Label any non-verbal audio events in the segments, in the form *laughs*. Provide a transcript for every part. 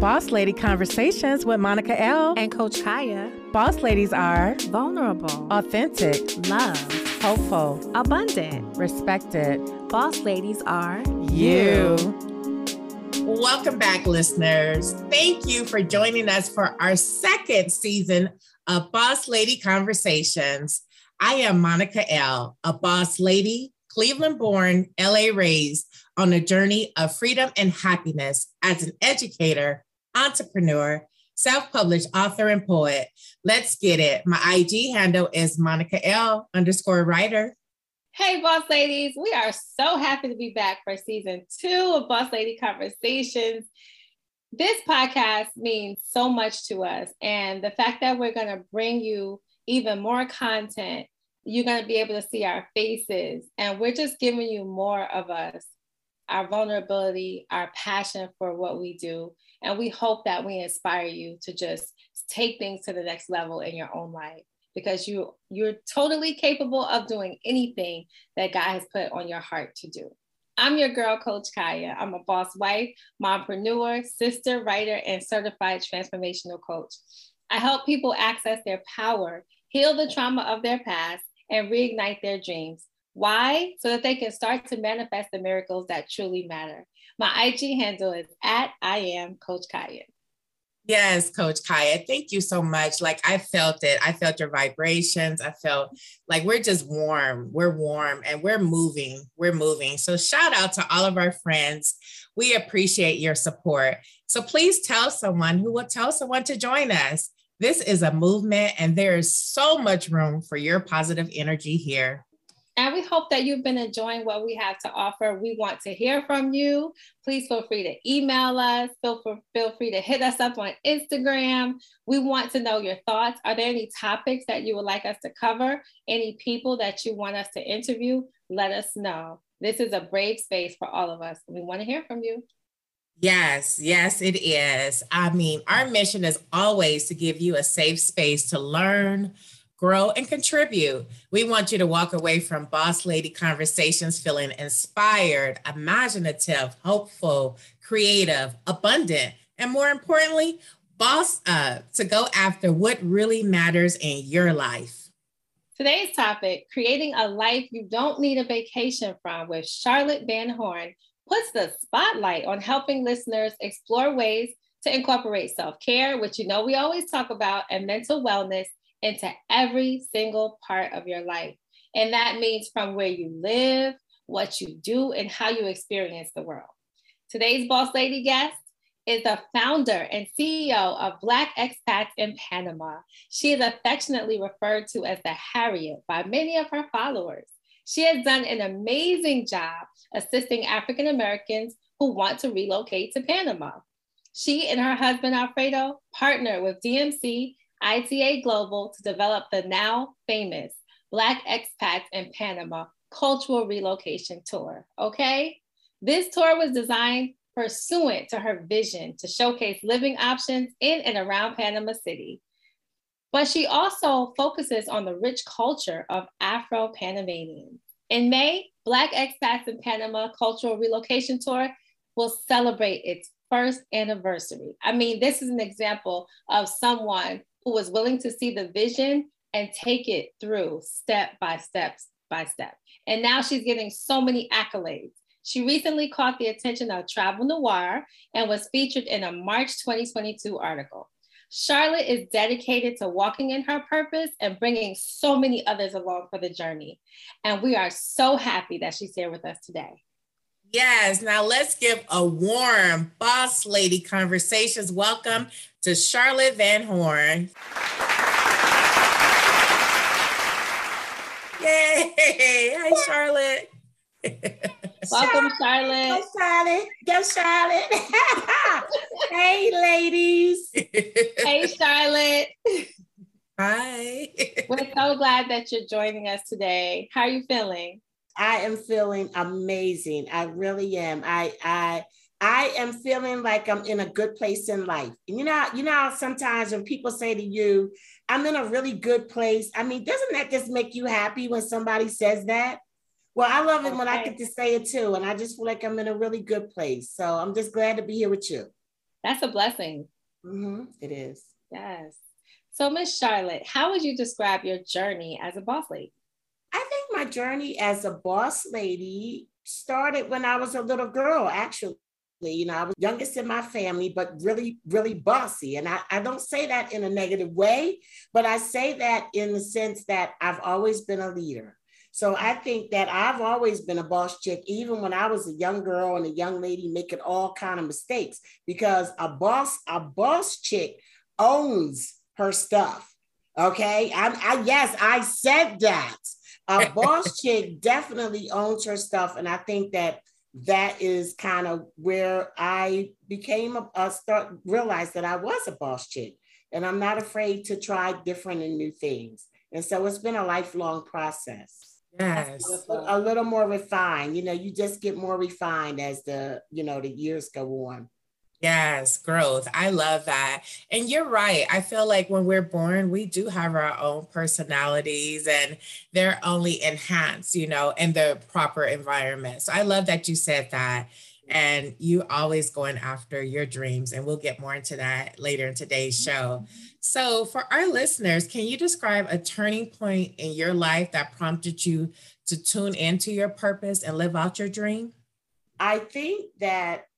Boss Lady Conversations with Monica L. and Coach Kaya. Boss ladies are Vulnerable, authentic, love, hopeful, abundant. respected. Boss ladies are You. Welcome back, listeners. Thank you for joining us for our second season of Boss Lady Conversations. I am Monica L., a boss lady, Cleveland born, LA raised, on a journey of freedom and happiness as an educator, entrepreneur, self published author, and poet. Let's get it. My IG handle is Monica L underscore writer. Hey, Boss Ladies. We are so happy to be back for season two of Boss Lady Conversations. This podcast means so much to us. And the fact that we're going to bring you even more content, you're going to be able to see our faces. And we're just giving you more of us, our vulnerability, our passion for what we do. And we hope that we inspire you to just take things to the next level in your own life because you you're totally capable of doing anything that God has put on your heart to do. I'm your girl, Coach Kaya. I'm a boss wife, mompreneur, sister, writer, and certified transformational coach. I help people access their power, heal the trauma of their past, and reignite their dreams. Why? So that they can start to manifest the miracles that truly matter. My IG handle is at I am Coach Kaya. Yes, Coach Kaya, thank you so much. Like I felt it. I felt your vibrations. I felt like we're just warm. We're warm and we're moving. We're moving. So shout out to all of our friends. We appreciate your support. So please tell someone who will tell someone to join us. This is a movement and there is so much room for your positive energy here. And we hope that you've been enjoying what we have to offer. We want to hear from you. Please feel free to email us. Feel, for, feel free to hit us up on Instagram. We want to know your thoughts. Are there any topics that you would like us to cover? Any people that you want us to interview? Let us know. This is a brave space for all of us. We want to hear from you. Yes, yes, it is. I mean, our mission is always to give you a safe space to learn, grow, and contribute. We want you to walk away from Boss Lady conversations feeling inspired, imaginative, hopeful, creative, abundant, and more importantly, boss up to go after what really matters in your life. Today's topic creating a life you don't need a vacation from with Charlotte Van Horn puts the spotlight on helping listeners explore ways to incorporate self care, which you know we always talk about, and mental wellness into every single part of your life. And that means from where you live, what you do, and how you experience the world. Today's Boss Lady guest is the founder and CEO of Black Expats in Panama. She is affectionately referred to as the Harriet by many of her followers. She has done an amazing job assisting African Americans who want to relocate to Panama. She and her husband Alfredo partner with DMC ITA Global to develop the now famous Black Expats in Panama Cultural Relocation Tour. Okay? This tour was designed pursuant to her vision to showcase living options in and around Panama City. But she also focuses on the rich culture of Afro Panamanians. In May, Black Expats in Panama Cultural Relocation Tour will celebrate its first anniversary. I mean, this is an example of someone who was willing to see the vision and take it through step by step by step. And now she's getting so many accolades. She recently caught the attention of Travel Noir and was featured in a March 2022 article. Charlotte is dedicated to walking in her purpose and bringing so many others along for the journey. And we are so happy that she's here with us today. Yes, now let's give a warm boss lady conversations welcome to Charlotte Van Horn. Yay! Hi, Charlotte. *laughs* Welcome, Charlotte. Go Charlotte. Go *laughs* Charlotte. hey, ladies. Hey, Charlotte. Hi. We're so glad that you're joining us today. How are you feeling? I am feeling amazing. I really am. I I I am feeling like I'm in a good place in life. And you know, you know, sometimes when people say to you, I'm in a really good place. I mean, doesn't that just make you happy when somebody says that? Well, I love it when I get to say it too. And I just feel like I'm in a really good place. So I'm just glad to be here with you. That's a blessing. Mm-hmm. It is. Yes. So, Miss Charlotte, how would you describe your journey as a boss lady? I think my journey as a boss lady started when I was a little girl, actually. You know, I was youngest in my family, but really, really bossy. And I, I don't say that in a negative way, but I say that in the sense that I've always been a leader. So I think that I've always been a boss chick, even when I was a young girl and a young lady making all kind of mistakes, because a boss, a boss chick owns her stuff. Okay. I'm, I yes, I said that. A *laughs* boss chick definitely owns her stuff. And I think that that is kind of where I became a, a start realized that I was a boss chick and I'm not afraid to try different and new things. And so it's been a lifelong process. Yes. A, a little more refined. You know, you just get more refined as the, you know, the years go on. Yes, growth. I love that. And you're right. I feel like when we're born, we do have our own personalities and they're only enhanced, you know, in the proper environment. So I love that you said that. And you always going after your dreams. And we'll get more into that later in today's mm-hmm. show. So, for our listeners, can you describe a turning point in your life that prompted you to tune into your purpose and live out your dream? I think that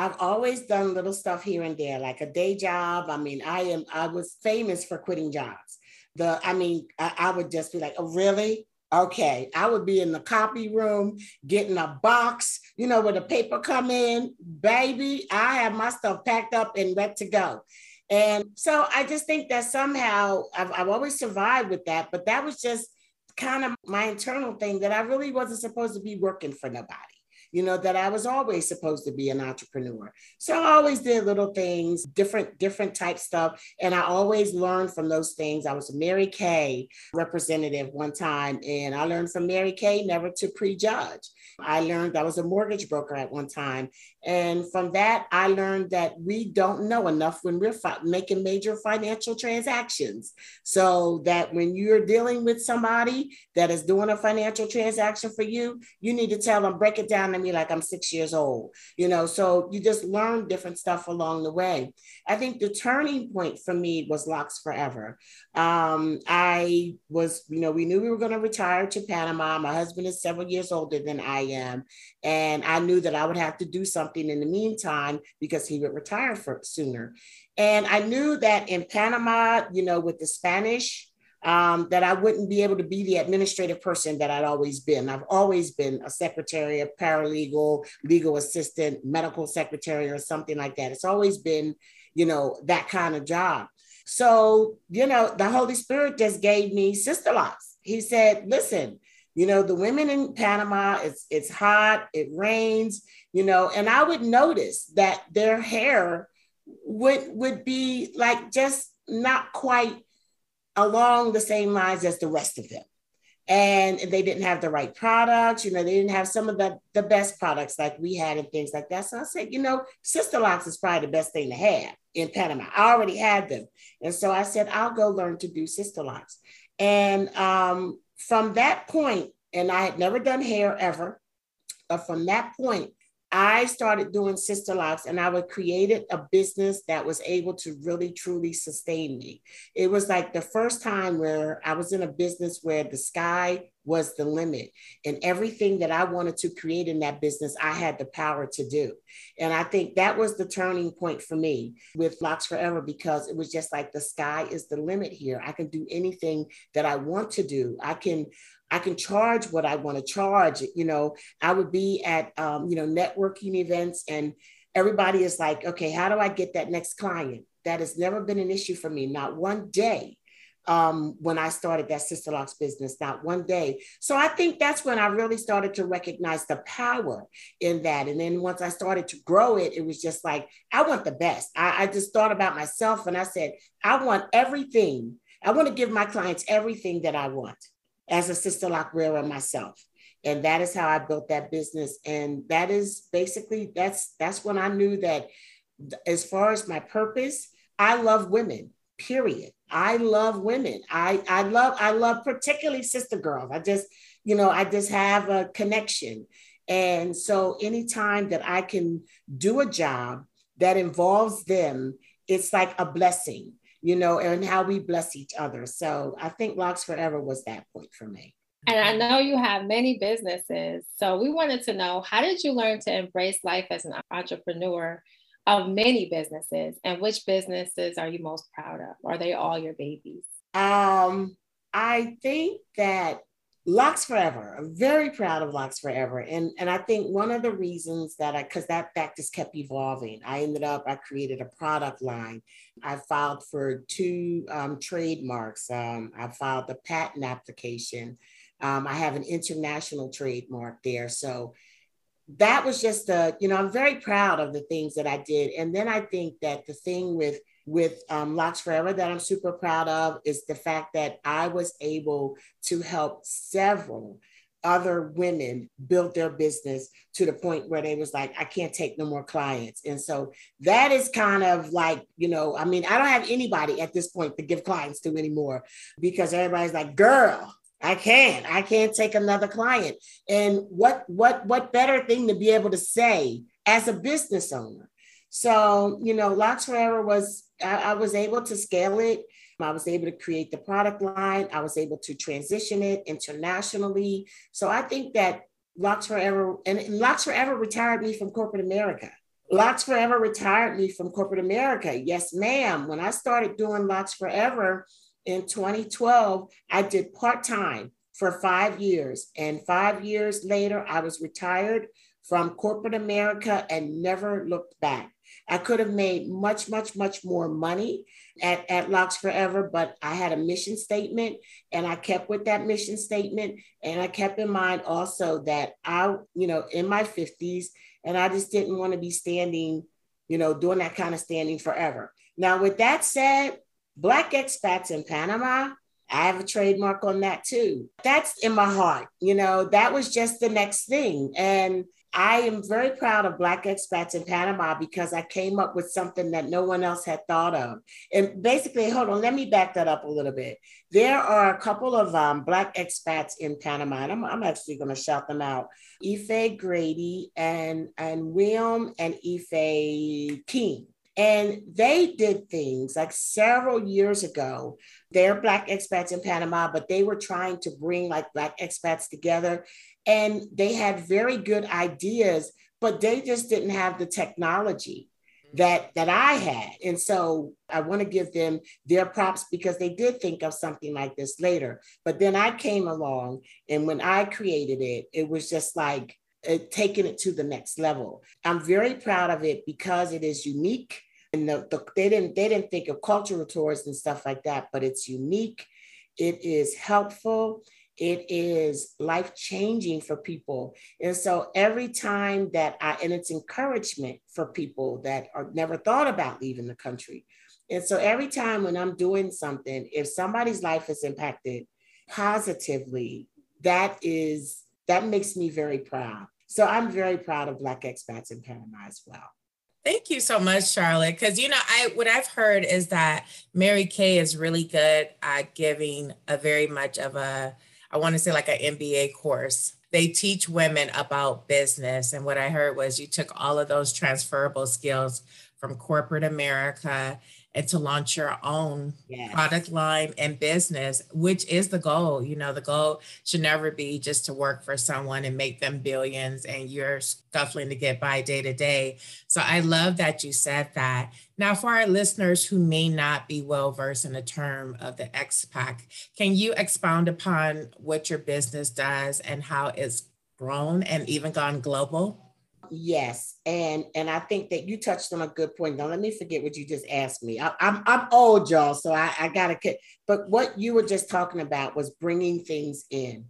I've always done little stuff here and there, like a day job. I mean, I am I was famous for quitting jobs. The I mean, I, I would just be like, oh, really? Okay, I would be in the copy room getting a box, you know, where the paper come in, baby. I have my stuff packed up and ready to go. And so I just think that somehow I've, I've always survived with that, but that was just kind of my internal thing that I really wasn't supposed to be working for nobody you know, that I was always supposed to be an entrepreneur. So I always did little things, different, different type stuff. And I always learned from those things. I was a Mary Kay representative one time, and I learned from Mary Kay never to prejudge. I learned I was a mortgage broker at one time. And from that, I learned that we don't know enough when we're fi- making major financial transactions. So that when you're dealing with somebody that is doing a financial transaction for you, you need to tell them, break it down me like I'm six years old. You know, so you just learn different stuff along the way. I think the turning point for me was Locks Forever. Um, I was, you know, we knew we were going to retire to Panama. My husband is several years older than I am. And I knew that I would have to do something in the meantime because he would retire for sooner. And I knew that in Panama, you know, with the Spanish, um, that I wouldn't be able to be the administrative person that I'd always been. I've always been a secretary, a paralegal, legal assistant, medical secretary, or something like that. It's always been, you know, that kind of job. So, you know, the Holy Spirit just gave me Sister Locks. He said, listen, you know, the women in Panama, it's it's hot, it rains, you know, and I would notice that their hair would would be like just not quite along the same lines as the rest of them. And they didn't have the right products, you know, they didn't have some of the, the best products like we had and things like that. So I said, you know, Sister Locks is probably the best thing to have in Panama. I already had them. And so I said, I'll go learn to do Sister Locks. And um, from that point, and I had never done hair ever, but from that point, I started doing sister locks and I would created a business that was able to really truly sustain me. It was like the first time where I was in a business where the sky was the limit and everything that I wanted to create in that business, I had the power to do. And I think that was the turning point for me with Locks Forever because it was just like the sky is the limit here. I can do anything that I want to do. I can I can charge what I want to charge. You know, I would be at, um, you know, networking events and everybody is like, okay, how do I get that next client? That has never been an issue for me, not one day. Um, when I started that Sister Locks business, not one day. So I think that's when I really started to recognize the power in that. And then once I started to grow it, it was just like, I want the best. I, I just thought about myself and I said, I want everything. I want to give my clients everything that I want as a sister lock wearer myself. And that is how i built that business. And that is basically that's that's when i knew that as far as my purpose i love women period. I love women. I i love i love particularly sister girls. I just you know i just have a connection. And so anytime that i can do a job that involves them, it's like a blessing, you know, and how we bless each other. So I think Locks Forever was that point for me. And I know you have many businesses. So we wanted to know how did you learn to embrace life as an entrepreneur of many businesses? And which businesses are you most proud of? Are they all your babies? Um, I think that Locks Forever. I'm very proud of Locks Forever. And, and I think one of the reasons that I, because that practice kept evolving, I ended up, I created a product line. I filed for two um, trademarks. Um, I filed the patent application. Um, I have an international trademark there. So that was just a, you know, I'm very proud of the things that I did. And then I think that the thing with with um, Locks Forever that I'm super proud of is the fact that I was able to help several other women build their business to the point where they was like, I can't take no more clients. And so that is kind of like, you know, I mean, I don't have anybody at this point to give clients to anymore because everybody's like, girl, I can't. I can't take another client. And what what what better thing to be able to say as a business owner? So, you know, Locks Forever was I, I was able to scale it. I was able to create the product line. I was able to transition it internationally. So I think that Locks Forever and, and Locks Forever retired me from corporate America. Locks Forever retired me from corporate America. Yes, ma'am. When I started doing Locks Forever, in 2012, I did part time for five years. And five years later, I was retired from corporate America and never looked back. I could have made much, much, much more money at, at Locks Forever, but I had a mission statement and I kept with that mission statement. And I kept in mind also that I, you know, in my 50s, and I just didn't want to be standing, you know, doing that kind of standing forever. Now, with that said, Black expats in Panama, I have a trademark on that too. That's in my heart. You know, that was just the next thing. And I am very proud of Black expats in Panama because I came up with something that no one else had thought of. And basically, hold on, let me back that up a little bit. There are a couple of um, Black expats in Panama, and I'm, I'm actually going to shout them out Ife Grady and, and William and Ife King. And they did things like several years ago. They're Black expats in Panama, but they were trying to bring like Black expats together. And they had very good ideas, but they just didn't have the technology that that I had. And so I want to give them their props because they did think of something like this later. But then I came along and when I created it, it was just like uh, taking it to the next level. I'm very proud of it because it is unique. And the, the, they didn't they didn't think of cultural tours and stuff like that, but it's unique. It is helpful. It is life changing for people. And so every time that I, and it's encouragement for people that are never thought about leaving the country. And so every time when I'm doing something, if somebody's life is impacted positively, that is, that makes me very proud. So I'm very proud of Black expats in Panama as well. Thank you so much, Charlotte. Because you know, I what I've heard is that Mary Kay is really good at giving a very much of a, I want to say like an MBA course. They teach women about business, and what I heard was you took all of those transferable skills from corporate America and to launch your own yes. product line and business, which is the goal. You know, the goal should never be just to work for someone and make them billions and you're scuffling to get by day to day. So I love that you said that. Now, for our listeners who may not be well versed in the term of the expat, can you expound upon what your business does and how it's grown and even gone global? Yes, and and I think that you touched on a good point. Now let me forget what you just asked me. I, am I'm, I'm old, y'all, so I, I gotta. But what you were just talking about was bringing things in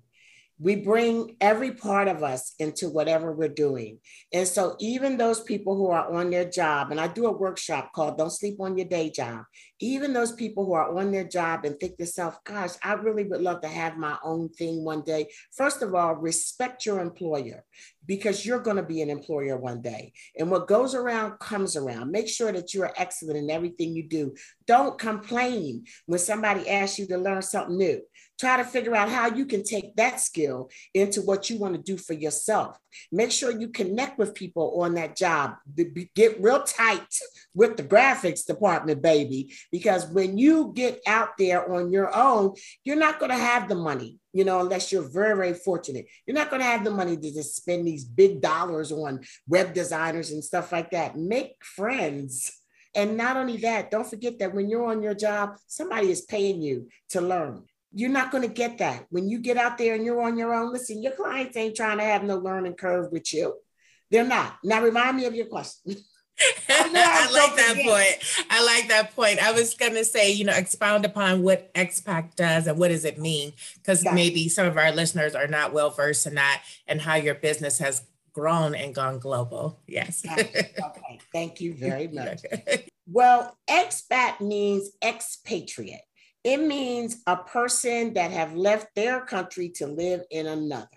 we bring every part of us into whatever we're doing. And so, even those people who are on their job, and I do a workshop called Don't Sleep on Your Day Job, even those people who are on their job and think to themselves, gosh, I really would love to have my own thing one day. First of all, respect your employer because you're going to be an employer one day. And what goes around comes around. Make sure that you are excellent in everything you do. Don't complain when somebody asks you to learn something new try to figure out how you can take that skill into what you want to do for yourself. Make sure you connect with people on that job. Get real tight with the graphics department, baby, because when you get out there on your own, you're not going to have the money, you know, unless you're very, very fortunate. You're not going to have the money to just spend these big dollars on web designers and stuff like that. Make friends. And not only that, don't forget that when you're on your job, somebody is paying you to learn. You're not going to get that. When you get out there and you're on your own, listen, your clients ain't trying to have no learning curve with you. They're not. Now, remind me of your question. *laughs* I, I *laughs* like that point. I like that point. I was going to say, you know, expound upon what XPAC does and what does it mean? Because maybe some of our listeners are not well versed in that and how your business has grown and gone global. Yes. *laughs* okay. Thank you very much. well, expat means expatriate. It means a person that have left their country to live in another.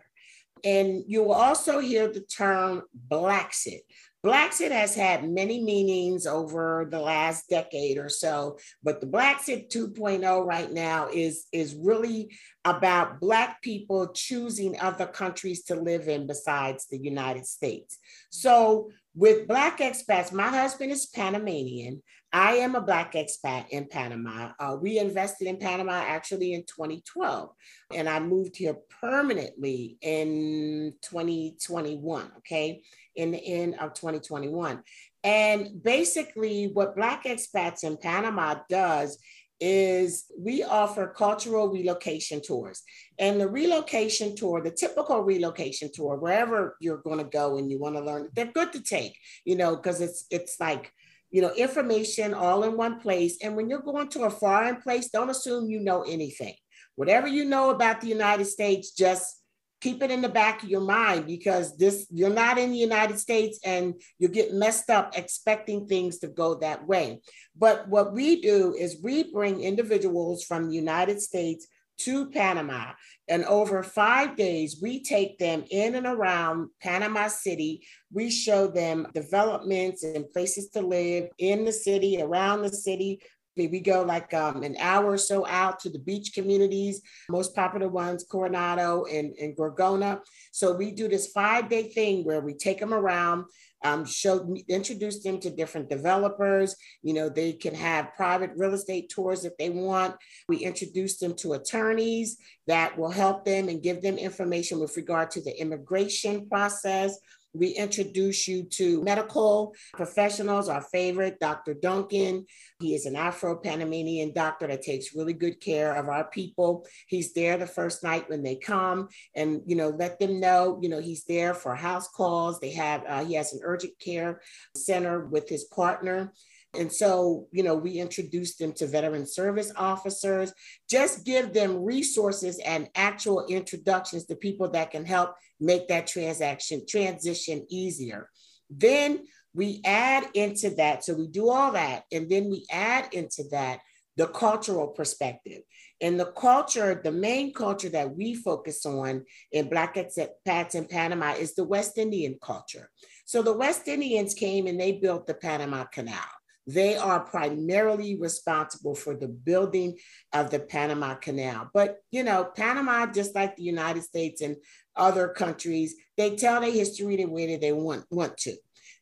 And you will also hear the term Blaxit. Blaxit has had many meanings over the last decade or so, but the Blaxit 2.0 right now is, is really about Black people choosing other countries to live in besides the United States. So with Black expats, my husband is Panamanian. I am a Black expat in Panama. Uh, we invested in Panama actually in 2012, and I moved here permanently in 2021, okay, in the end of 2021. And basically, what Black expats in Panama does is we offer cultural relocation tours. And the relocation tour, the typical relocation tour, wherever you're going to go and you want to learn, they're good to take, you know, because it's it's like you know, information all in one place. And when you're going to a foreign place, don't assume you know anything. Whatever you know about the United States, just keep it in the back of your mind because this you're not in the United States and you get messed up expecting things to go that way. But what we do is we bring individuals from the United States to Panama. And over five days, we take them in and around Panama City. We show them developments and places to live in the city, around the city. We go like um, an hour or so out to the beach communities, most popular ones, Coronado and, and Gorgona. So we do this five day thing where we take them around um, show, introduce them to different developers. You know, they can have private real estate tours if they want. We introduce them to attorneys that will help them and give them information with regard to the immigration process. We introduce you to medical professionals, our favorite, Dr. Duncan. He is an Afro Panamanian doctor that takes really good care of our people. He's there the first night when they come and, you know, let them know, you know, he's there for house calls. They have, uh, he has an urgent care center with his partner. And so, you know, we introduce them to veteran service officers, just give them resources and actual introductions to people that can help make that transaction transition easier. Then we add into that. So we do all that. And then we add into that the cultural perspective. And the culture, the main culture that we focus on in Black expats in Panama is the West Indian culture. So the West Indians came and they built the Panama Canal. They are primarily responsible for the building of the Panama Canal. But, you know, Panama, just like the United States and other countries, they tell their history the way that they want, want to.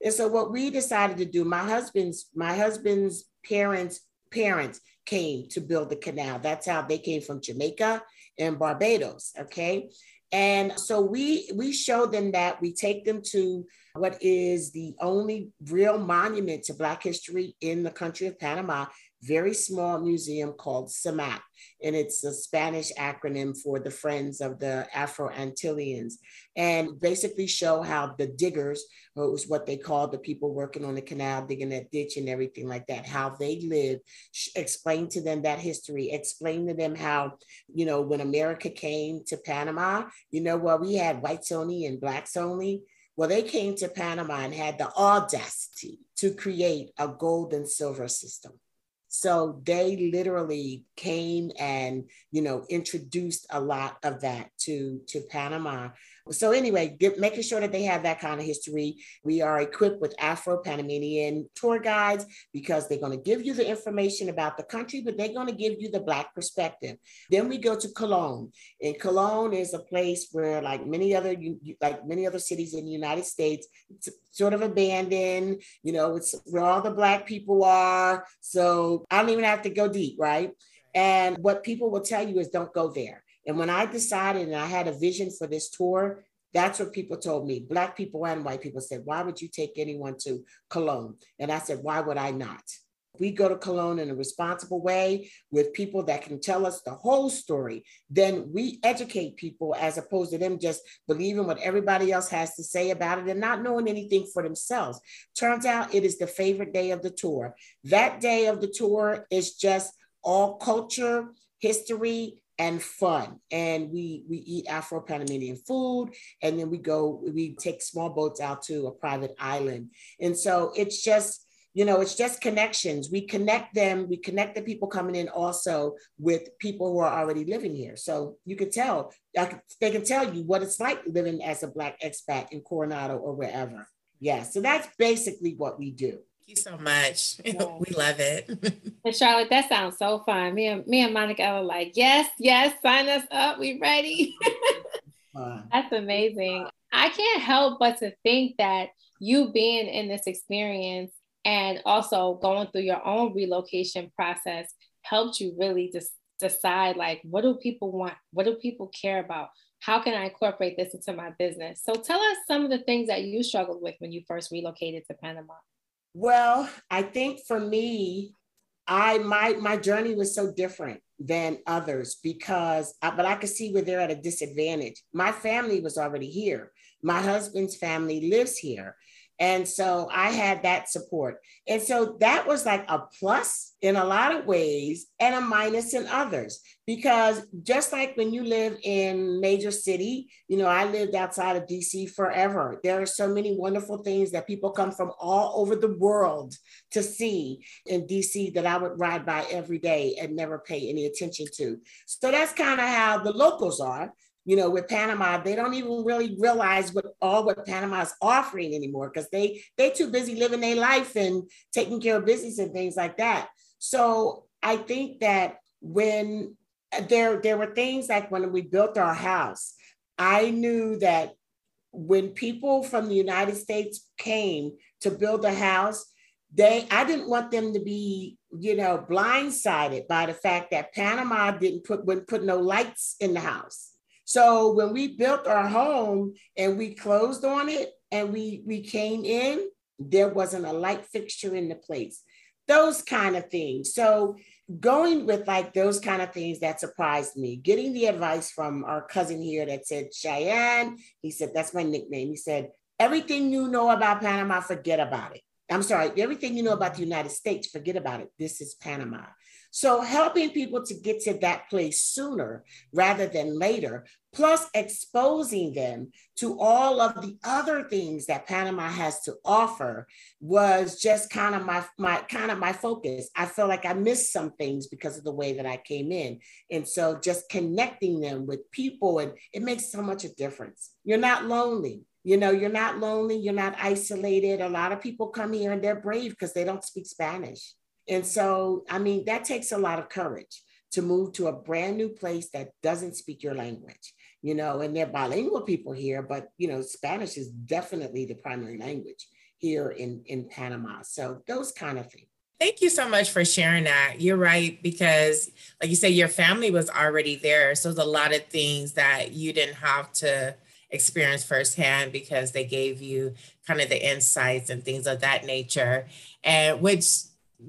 And so what we decided to do, my husband's, my husband's parents, parents came to build the canal. That's how they came from Jamaica and Barbados. Okay. And so we we show them that we take them to what is the only real monument to Black history in the country of Panama, very small museum called SAMAAP. And it's a Spanish acronym for the Friends of the Afro Antilleans. And basically show how the diggers, or was what they called the people working on the canal, digging that ditch and everything like that, how they lived, explain to them that history, explain to them how, you know, when America came to Panama, you know, well, we had whites only and blacks only well, they came to Panama and had the audacity to create a gold and silver system. So they literally came and, you know, introduced a lot of that to, to Panama. So anyway, get, making sure that they have that kind of history. We are equipped with Afro-Panamanian tour guides because they're going to give you the information about the country, but they're going to give you the Black perspective. Then we go to Colón. And Colón is a place where, like many other, like many other cities in the United States, it's sort of abandoned. You know, it's where all the Black people are. So I don't even have to go deep, right? And what people will tell you is don't go there and when I decided and I had a vision for this tour, that's what people told me. Black people and white people said, Why would you take anyone to Colón? And I said, Why would I not? We go to Colón in a responsible way with people that can tell us the whole story. Then we educate people as opposed to them just believing what everybody else has to say about it and not knowing anything for themselves. Turns out it is the favorite day of the tour. That day of the tour is just all culture, history, and fun. And we we eat Afro Panamanian food, and then we go we take small boats out to a private island. And so it's just you know it's just connections. We connect them. We connect the people coming in also with people who are already living here. So you can tell they can tell you what it's like living as a black expat in Coronado or wherever. Yeah. So that's basically what we do you so much. *laughs* we love it. *laughs* and Charlotte, that sounds so fun. Me and me and Monica are like, yes, yes, sign us up. We ready. *laughs* That's amazing. I can't help but to think that you being in this experience and also going through your own relocation process helped you really just decide like what do people want? What do people care about? How can I incorporate this into my business? So tell us some of the things that you struggled with when you first relocated to Panama. Well, I think for me, I my my journey was so different than others because I, but I could see where they're at a disadvantage. My family was already here. My husband's family lives here. And so I had that support. And so that was like a plus in a lot of ways and a minus in others. Because just like when you live in major city, you know, I lived outside of DC forever. There are so many wonderful things that people come from all over the world to see in DC that I would ride by every day and never pay any attention to. So that's kind of how the locals are you know, with Panama, they don't even really realize what all what Panama is offering anymore because they they too busy living their life and taking care of business and things like that. So I think that when there there were things like when we built our house, I knew that when people from the United States came to build a house, they I didn't want them to be you know blindsided by the fact that Panama didn't put wouldn't put no lights in the house so when we built our home and we closed on it and we, we came in, there wasn't a light fixture in the place. Those kind of things. So going with like those kind of things that surprised me, getting the advice from our cousin here that said, Cheyenne, he said, that's my nickname. He said, everything you know about Panama, forget about it. I'm sorry, everything you know about the United States, forget about it. This is Panama. So helping people to get to that place sooner rather than later, plus exposing them to all of the other things that Panama has to offer was just kind of my, my kind of my focus. I felt like I missed some things because of the way that I came in. And so just connecting them with people and it makes so much a difference. You're not lonely. You know, you're not lonely, you're not isolated. A lot of people come here and they're brave because they don't speak Spanish. And so, I mean, that takes a lot of courage to move to a brand new place that doesn't speak your language, you know, and they're bilingual people here, but, you know, Spanish is definitely the primary language here in, in Panama. So those kind of things. Thank you so much for sharing that. You're right, because like you say, your family was already there. So there's a lot of things that you didn't have to experience firsthand because they gave you kind of the insights and things of that nature. And which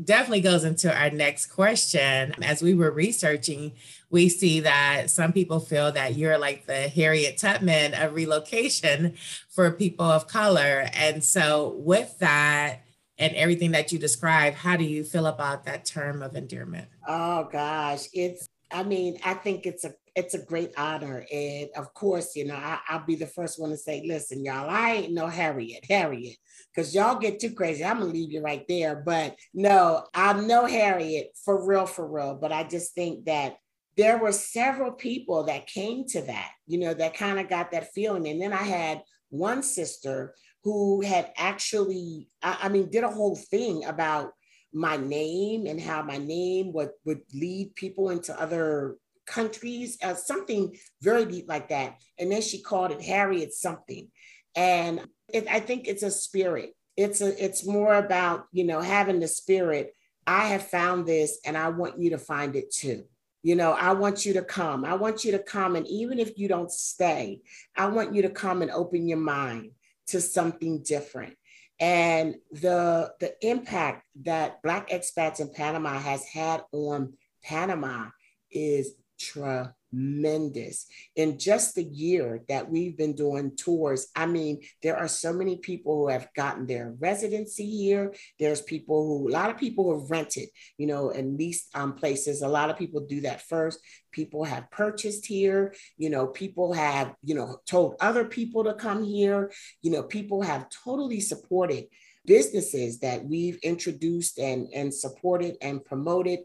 definitely goes into our next question. As we were researching, we see that some people feel that you're like the Harriet Tubman of relocation for people of color. And so, with that and everything that you describe, how do you feel about that term of endearment? Oh gosh, it's I mean, I think it's a it's a great honor. And of course, you know, I, will be the first one to say, listen, y'all, I ain't no Harriet, Harriet, because y'all get too crazy. I'm gonna leave you right there. But no, I'm no Harriet for real, for real. But I just think that there were several people that came to that, you know, that kind of got that feeling. And then I had one sister who had actually, I, I mean, did a whole thing about my name and how my name would, would lead people into other countries, uh, something very deep like that. And then she called it Harriet something. And it, I think it's a spirit. It's a, it's more about, you know, having the spirit. I have found this and I want you to find it too. You know, I want you to come. I want you to come. And even if you don't stay, I want you to come and open your mind to something different. And the, the impact that Black expats in Panama has had on Panama is tremendous. In just the year that we've been doing tours, I mean, there are so many people who have gotten their residency here. There's people who, a lot of people who have rented, you know, and leased um, places. A lot of people do that first. People have purchased here. You know, people have, you know, told other people to come here. You know, people have totally supported businesses that we've introduced and, and supported and promoted.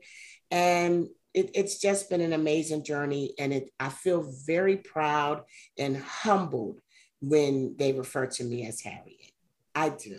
And it, it's just been an amazing journey. And it, I feel very proud and humbled when they refer to me as Harriet. I do.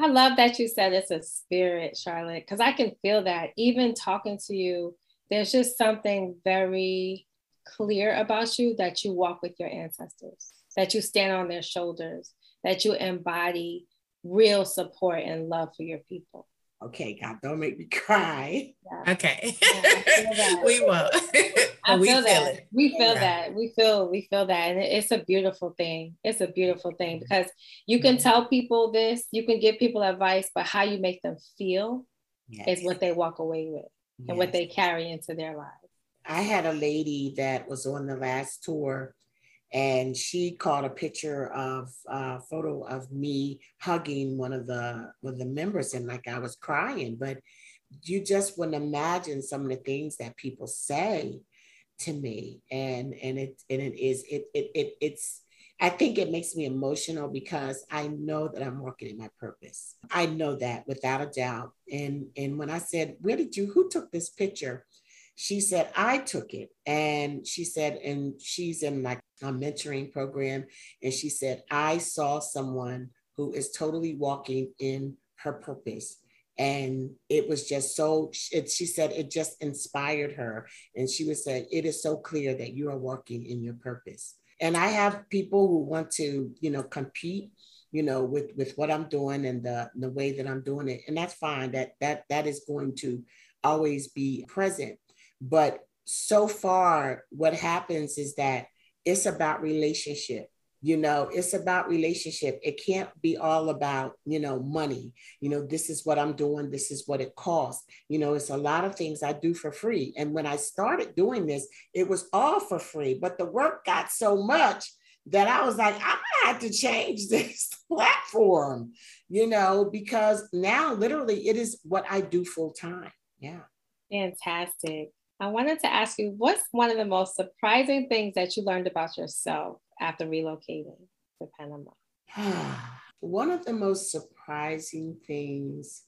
I love that you said it's a spirit, Charlotte, because I can feel that. Even talking to you, there's just something very clear about you that you walk with your ancestors, that you stand on their shoulders, that you embody real support and love for your people okay, God, don't make me *laughs* cry. Yeah. Okay. Yeah, *laughs* we won't. *laughs* I we feel, that. It. We feel yeah. that. We feel we feel that. And it's a beautiful thing. It's a beautiful thing because you can mm-hmm. tell people this, you can give people advice, but how you make them feel yes. is what they walk away with yes. and what they carry into their lives. I had a lady that was on the last tour and she caught a picture of a photo of me hugging one of the one of the members and like I was crying but you just wouldn't imagine some of the things that people say to me and and it and it is it it, it it's I think it makes me emotional because I know that I'm working in my purpose. I know that without a doubt. And and when I said, "Where did you? Who took this picture?" She said, I took it. And she said, and she's in like a mentoring program. And she said, I saw someone who is totally walking in her purpose. And it was just so, it, she said, it just inspired her. And she was saying, it is so clear that you are walking in your purpose. And I have people who want to, you know, compete you know with with what i'm doing and the the way that i'm doing it and that's fine that that that is going to always be present but so far, what happens is that it's about relationship. You know, it's about relationship. It can't be all about, you know, money. You know, this is what I'm doing. This is what it costs. You know, it's a lot of things I do for free. And when I started doing this, it was all for free, but the work got so much that I was like, I'm gonna have to change *laughs* this platform, you know, because now literally it is what I do full time. Yeah. Fantastic. I wanted to ask you what's one of the most surprising things that you learned about yourself after relocating to Panama? *sighs* one of the most surprising things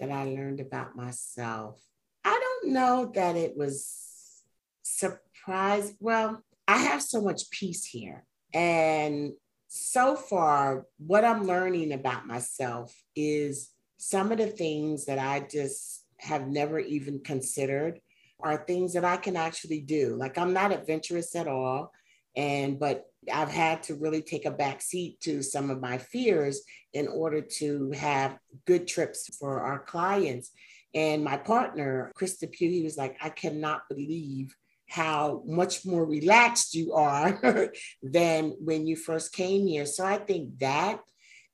that I learned about myself, I don't know that it was surprise. Well, I have so much peace here. And so far, what I'm learning about myself is some of the things that I just have never even considered are things that I can actually do. Like I'm not adventurous at all. And, but I've had to really take a back seat to some of my fears in order to have good trips for our clients. And my partner, Krista Pugh, he was like, I cannot believe how much more relaxed you are *laughs* than when you first came here. So I think that.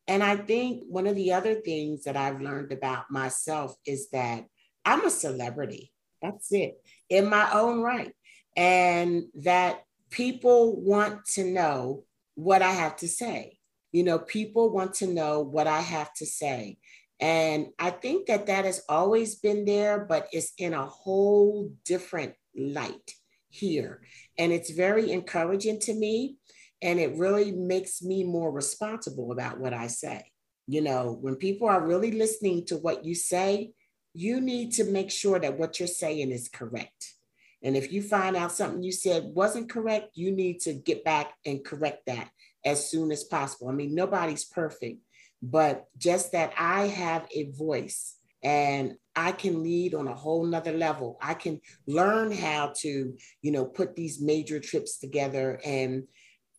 And I think one of the other things that I've learned about myself is that I'm a celebrity. That's it in my own right. And that people want to know what I have to say. You know, people want to know what I have to say. And I think that that has always been there, but it's in a whole different light here. And it's very encouraging to me. And it really makes me more responsible about what I say. You know, when people are really listening to what you say, you need to make sure that what you're saying is correct. And if you find out something you said wasn't correct, you need to get back and correct that as soon as possible. I mean, nobody's perfect, but just that I have a voice and I can lead on a whole nother level. I can learn how to, you know, put these major trips together and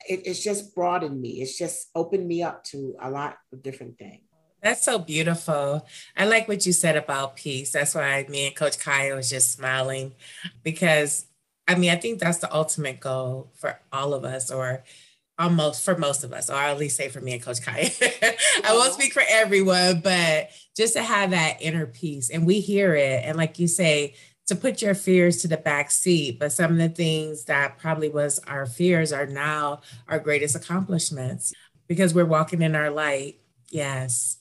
it, it's just broadened me. It's just opened me up to a lot of different things. That's so beautiful. I like what you said about peace. That's why me and Coach Kaya was just smiling because I mean, I think that's the ultimate goal for all of us, or almost for most of us, or I'll at least say for me and Coach Kaya. *laughs* I won't speak for everyone, but just to have that inner peace. And we hear it. And like you say, to put your fears to the back seat. But some of the things that probably was our fears are now our greatest accomplishments because we're walking in our light. Yes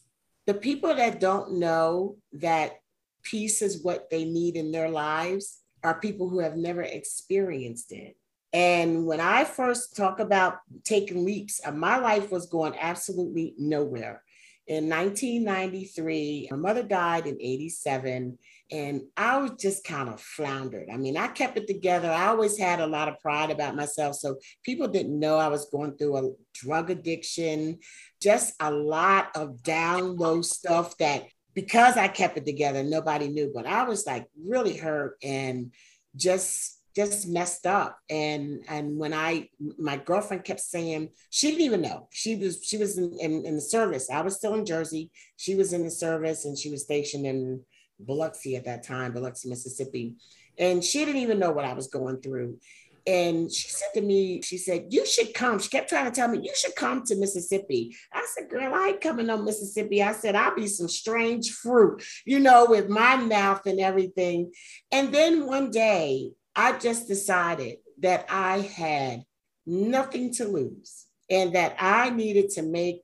the people that don't know that peace is what they need in their lives are people who have never experienced it. And when I first talk about taking leaps, uh, my life was going absolutely nowhere. In 1993, my mother died in 87, and I was just kind of floundered. I mean, I kept it together. I always had a lot of pride about myself. So people didn't know I was going through a drug addiction just a lot of down low stuff that because I kept it together, nobody knew. But I was like really hurt and just just messed up. And and when I my girlfriend kept saying she didn't even know she was she was in, in, in the service. I was still in Jersey. She was in the service and she was stationed in Biloxi at that time, Biloxi, Mississippi. And she didn't even know what I was going through. And she said to me, she said, You should come. She kept trying to tell me, You should come to Mississippi. I said, Girl, I ain't coming to Mississippi. I said, I'll be some strange fruit, you know, with my mouth and everything. And then one day, I just decided that I had nothing to lose and that I needed to make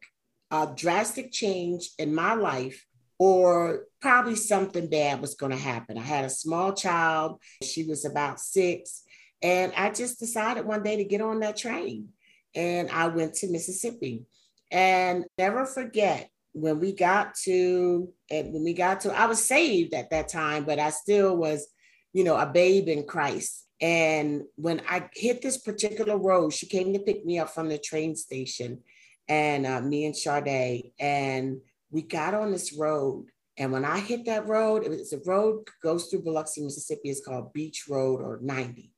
a drastic change in my life or probably something bad was going to happen. I had a small child. She was about six and I just decided one day to get on that train. And I went to Mississippi. And never forget when we got to, and when we got to, I was saved at that time, but I still was, you know, a babe in Christ. And when I hit this particular road, she came to pick me up from the train station, and uh, me and Sade, and we got on this road. And when I hit that road, it was a road goes through Biloxi, Mississippi. It's called Beach Road or 90.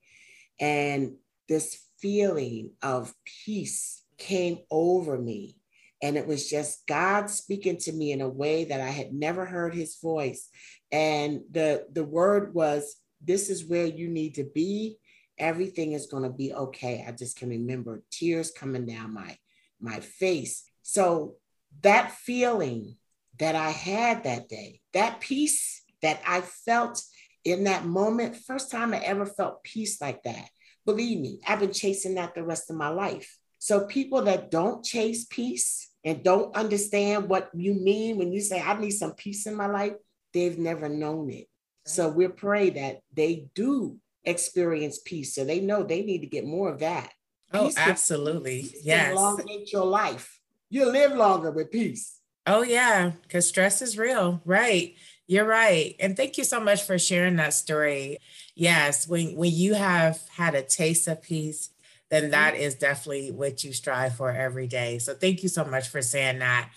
And this feeling of peace came over me. And it was just God speaking to me in a way that I had never heard his voice. And the, the word was, This is where you need to be. Everything is going to be okay. I just can remember tears coming down my, my face. So that feeling that I had that day, that peace that I felt in that moment, first time I ever felt peace like that. Believe me, I've been chasing that the rest of my life. So people that don't chase peace and don't understand what you mean when you say, I need some peace in my life, they've never known it. So we pray that they do experience peace. So they know they need to get more of that. Oh, peace absolutely. Yes. Elongate your life. You live longer with peace. Oh, yeah, because stress is real. Right. You're right. And thank you so much for sharing that story. Yes, when when you have had a taste of peace, then mm-hmm. that is definitely what you strive for every day. So thank you so much for saying that.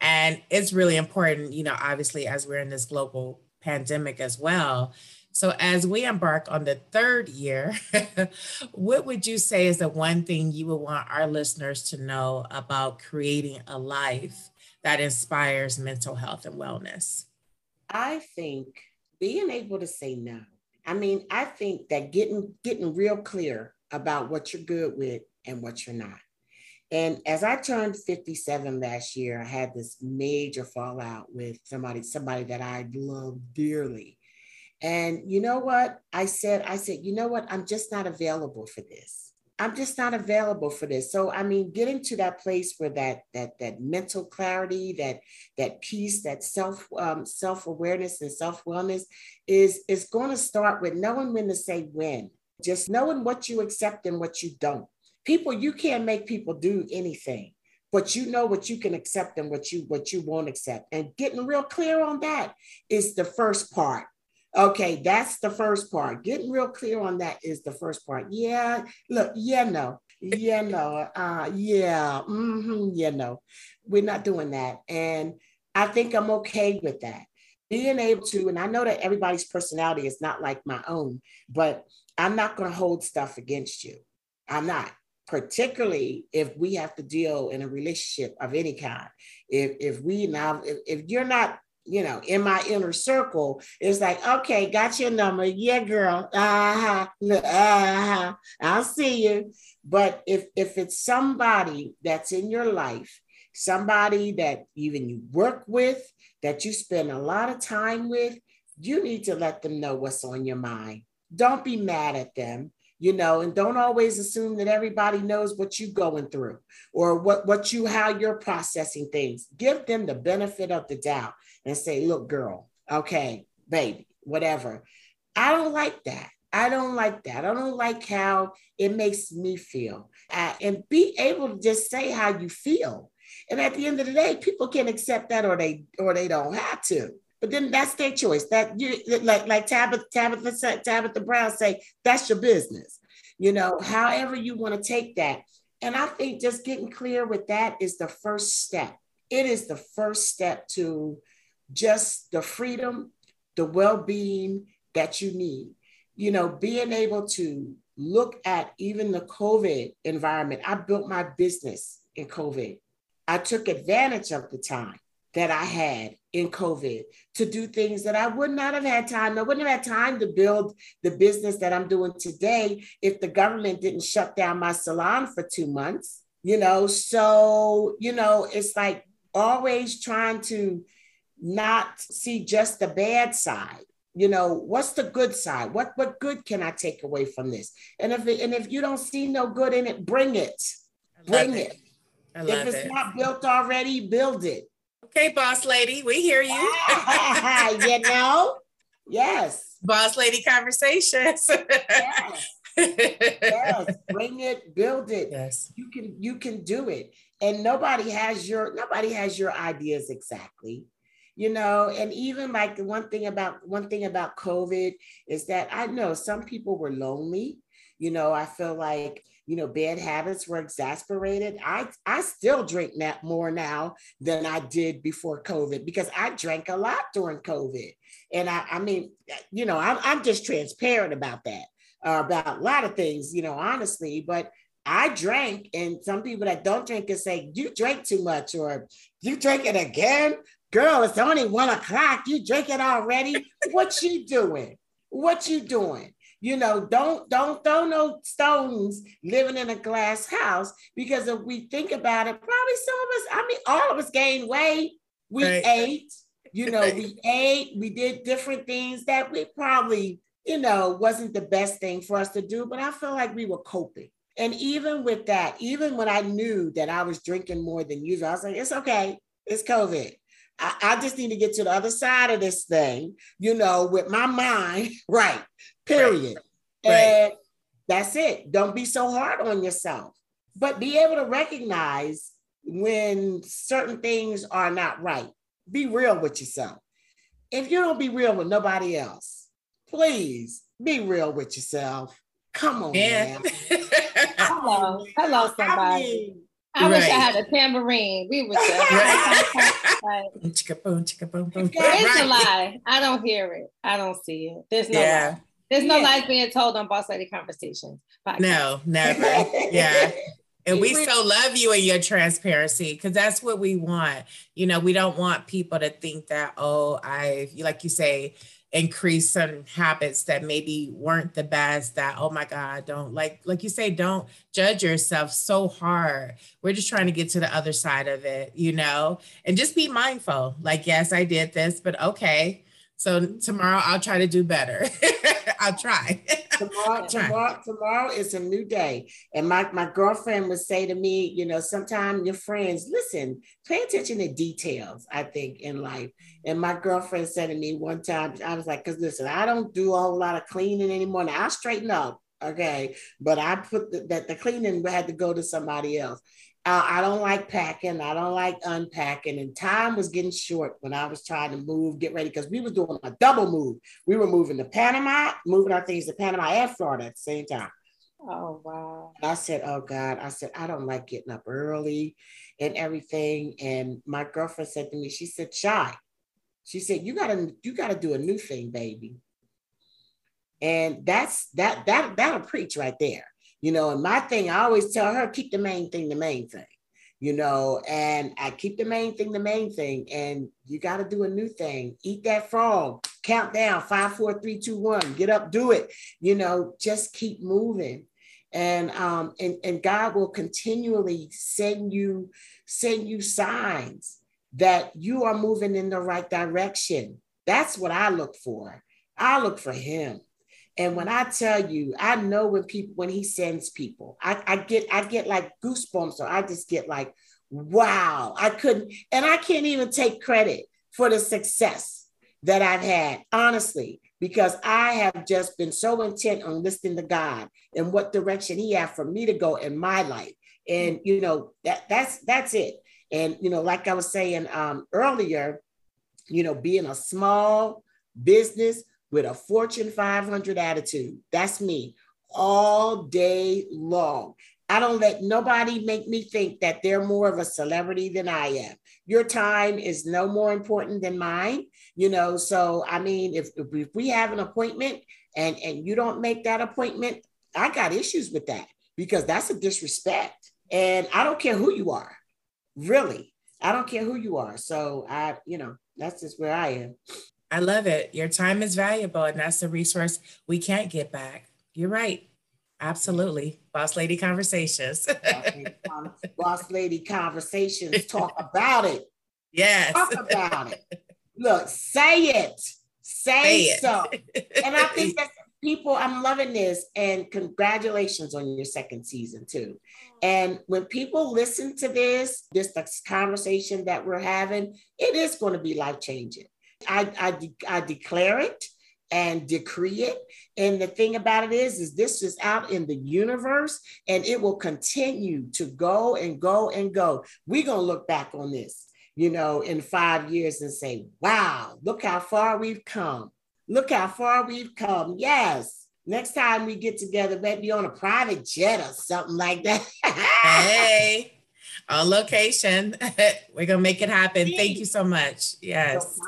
And it's really important, you know, obviously as we're in this global pandemic as well. So as we embark on the third year, *laughs* what would you say is the one thing you would want our listeners to know about creating a life that inspires mental health and wellness? I think being able to say no. I mean, I think that getting getting real clear about what you're good with and what you're not. And as I turned 57 last year, I had this major fallout with somebody, somebody that I love dearly. And you know what? I said, I said, you know what? I'm just not available for this. I'm just not available for this. So I mean, getting to that place where that that that mental clarity, that that peace, that self um, self awareness and self wellness is is going to start with knowing when to say when. Just knowing what you accept and what you don't. People, you can't make people do anything, but you know what you can accept and what you what you won't accept. And getting real clear on that is the first part Okay, that's the first part. Getting real clear on that is the first part. Yeah, look, yeah, no, yeah, no, uh, yeah, mm-hmm, yeah, no, we're not doing that. And I think I'm okay with that. Being able to, and I know that everybody's personality is not like my own, but I'm not going to hold stuff against you. I'm not, particularly if we have to deal in a relationship of any kind. If if we now, if, if you're not you know, in my inner circle, it's like, okay, got your number. Yeah, girl. Uh-huh. Uh-huh. I'll see you. But if if it's somebody that's in your life, somebody that even you work with, that you spend a lot of time with, you need to let them know what's on your mind. Don't be mad at them you know and don't always assume that everybody knows what you're going through or what what you how you're processing things give them the benefit of the doubt and say look girl okay baby whatever i don't like that i don't like that i don't like how it makes me feel and be able to just say how you feel and at the end of the day people can accept that or they or they don't have to but then that's their choice. That you like like Tabitha Tabitha Tabitha Brown say that's your business. You know, however you want to take that. And I think just getting clear with that is the first step. It is the first step to just the freedom, the well-being that you need. You know, being able to look at even the COVID environment. I built my business in COVID. I took advantage of the time that I had in COVID to do things that I would not have had time. I wouldn't have had time to build the business that I'm doing today if the government didn't shut down my salon for two months. You know, so, you know, it's like always trying to not see just the bad side you know what's the good side what what good can i take away from this and if it, and if you don't see no good in it bring it bring it, it. if it's it. not built already build it Okay, boss lady, we hear you. *laughs* you know, yes. Boss lady conversations. *laughs* yes. yes, bring it, build it. Yes, you can. You can do it, and nobody has your nobody has your ideas exactly. You know, and even like one thing about one thing about COVID is that I know some people were lonely. You know, I feel like you know, bad habits were exasperated. I, I still drink that more now than I did before COVID because I drank a lot during COVID. And I, I mean, you know, I'm, I'm just transparent about that, uh, about a lot of things, you know, honestly, but I drank, and some people that don't drink can say, You drank too much, or you drink it again. Girl, it's only one o'clock. You drink it already. what you doing? What you doing? you know don't don't throw no stones living in a glass house because if we think about it probably some of us i mean all of us gained weight we right. ate you know we ate we did different things that we probably you know wasn't the best thing for us to do but i feel like we were coping and even with that even when i knew that i was drinking more than usual i was like it's okay it's covid I, I just need to get to the other side of this thing, you know, with my mind *laughs* right period. Right. And right. that's it. Don't be so hard on yourself, but be able to recognize when certain things are not right. Be real with yourself. If you don't be real with nobody else, please be real with yourself. Come on, yeah. man. *laughs* Hello, hello, somebody. I, mean, I wish I had a tambourine. We would *laughs* chicka boom, chicka boom, boom. It's a lie. I don't hear it. I don't see it. There's no yeah. lie. There's no yeah. lies being told on Boss Lady Conversations. Podcast. No, never. yeah. *laughs* And we so love you and your transparency because that's what we want. You know, we don't want people to think that, oh, I, like you say, increase some habits that maybe weren't the best that oh my god don't like like you say don't judge yourself so hard. We're just trying to get to the other side of it you know? And just be mindful. Like yes i did this but okay so tomorrow I'll try to do better. *laughs* I'll try. tomorrow, *laughs* tomorrow, tomorrow is a new day. And my, my girlfriend would say to me, you know, sometimes your friends, listen, pay attention to details, I think, in life. And my girlfriend said to me one time, I was like, because listen, I don't do a whole lot of cleaning anymore. Now I straighten up. Okay. But I put the, that the cleaning had to go to somebody else. Uh, I don't like packing. I don't like unpacking. And time was getting short when I was trying to move, get ready, because we was doing a double move. We were moving to Panama, moving our things to Panama and Florida at the same time. Oh wow. I said, Oh God, I said, I don't like getting up early and everything. And my girlfriend said to me, she said, Shy, she said, You gotta, you gotta do a new thing, baby. And that's that that that'll preach right there. You know, and my thing, I always tell her, keep the main thing the main thing, you know, and I keep the main thing the main thing. And you got to do a new thing. Eat that frog, count down five, four, three, two, one, get up, do it. You know, just keep moving. And um, and, and God will continually send you, send you signs that you are moving in the right direction. That's what I look for. I look for him. And when I tell you, I know when people when he sends people, I, I get I get like goosebumps, or I just get like, wow, I couldn't, and I can't even take credit for the success that I've had, honestly, because I have just been so intent on listening to God and what direction He had for me to go in my life. And you know, that that's that's it. And you know, like I was saying um, earlier, you know, being a small business with a Fortune 500 attitude. That's me all day long. I don't let nobody make me think that they're more of a celebrity than I am. Your time is no more important than mine, you know. So, I mean, if, if we have an appointment and, and you don't make that appointment, I got issues with that because that's a disrespect. And I don't care who you are, really. I don't care who you are. So, I, you know, that's just where I am. I love it. Your time is valuable, and that's a resource we can't get back. You're right. Absolutely. Boss Lady Conversations. *laughs* Boss Lady Conversations. Talk about it. Yes. Talk about it. Look, say it. Say, say so. It. and I think *laughs* that people, I'm loving this. And congratulations on your second season, too. And when people listen to this, this conversation that we're having, it is going to be life changing. I, I, de- I declare it and decree it. And the thing about it is, is this is out in the universe and it will continue to go and go and go. We're going to look back on this, you know, in five years and say, wow, look how far we've come. Look how far we've come. Yes. Next time we get together, maybe on a private jet or something like that. hey *laughs* on location. *laughs* We're gonna make it happen. Thank you so much. Yes.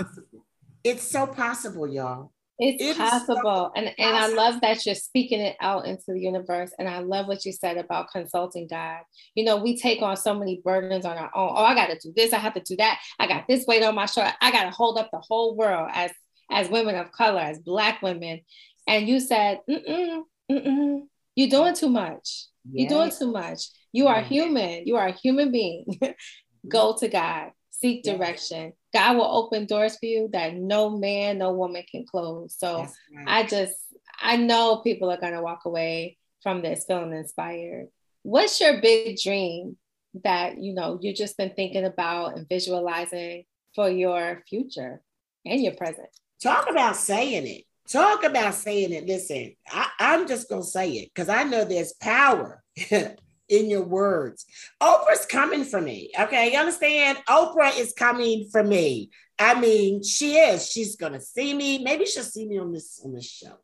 It's so possible, y'all. It's it possible. So and and I love that you're speaking it out into the universe. And I love what you said about consulting God. You know, we take on so many burdens on our own. Oh, I gotta do this, I have to do that. I got this weight on my shoulder. I gotta hold up the whole world as as women of color, as black women. And you said, mm-mm, mm-mm, you're doing too much. You're doing too much. You are human. You are a human being. *laughs* Go to God seek direction. God will open doors for you that no man, no woman can close. So right. I just, I know people are going to walk away from this feeling inspired. What's your big dream that, you know, you've just been thinking about and visualizing for your future and your present? Talk about saying it. Talk about saying it. Listen, I, I'm just going to say it because I know there's power *laughs* in your words. Oprah's coming for me. Okay, you understand? Oprah is coming for me. I mean, she is. She's gonna see me. Maybe she'll see me on this on this show.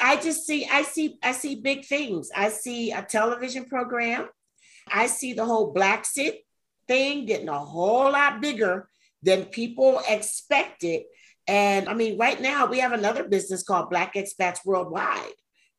I just see, I see, I see big things. I see a television program. I see the whole Blaxit thing getting a whole lot bigger than people expected. And I mean, right now we have another business called Black Expats Worldwide,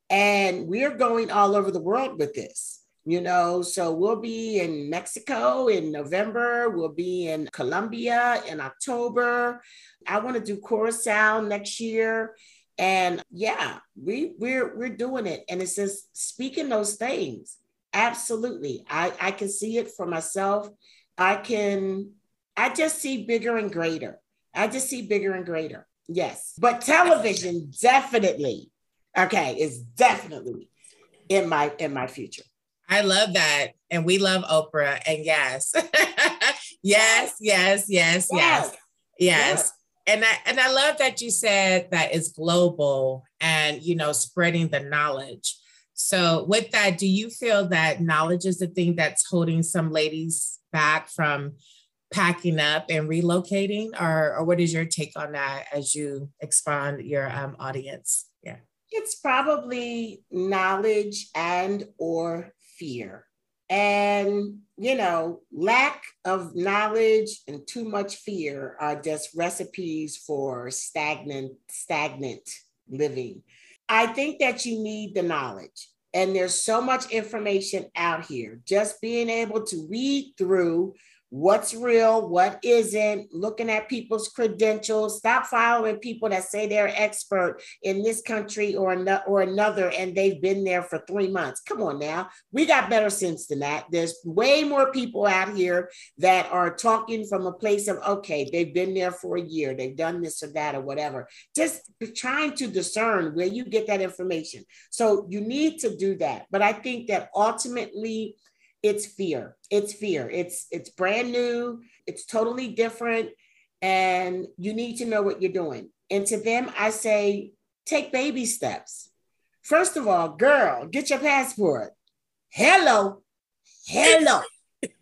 and we're going all over the world with this you know? So we'll be in mexico in november. We'll be in colombia in october. I want to do curacao next year. And yeah we we're we're doing it. And it's just speaking those things. Absolutely. I i can see it for myself. I can i just see bigger and greater. I just see bigger and greater. Yes. But television definitely. okay is definitely in my in my future I love that. And we love Oprah. And *laughs* yes, yes, yes, yes, yes, yes. And I and I love that you said that it's global and you know spreading the knowledge So, with that, do you feel that knowledge is the thing that's holding some ladies back from packing up and relocating, or, or what is your take on that as you expand your um, audience? Yeah, it's probably knowledge and or fear and you know lack of knowledge and too much fear are just recipes for stagnant stagnant living. I think that you need the knowledge and there's so much information out here. Just being able to read through what's real, what isn't, looking at people's credentials. Stop following people that say they're expert in this country or, no, or another and they've been there for three months. Come on now. We got better sense than that. There's way more people out here that are talking from a place of, okay, they've been there for a year, they've done this or that or whatever. Just trying to discern where you get that information. So you need to do that. But I think that ultimately, it's fear. It's fear. It's it's brand new. It's totally different. And you need to know what you're doing. And to them i say take baby steps. First of all girl get your passport. Hello. Hello. *laughs*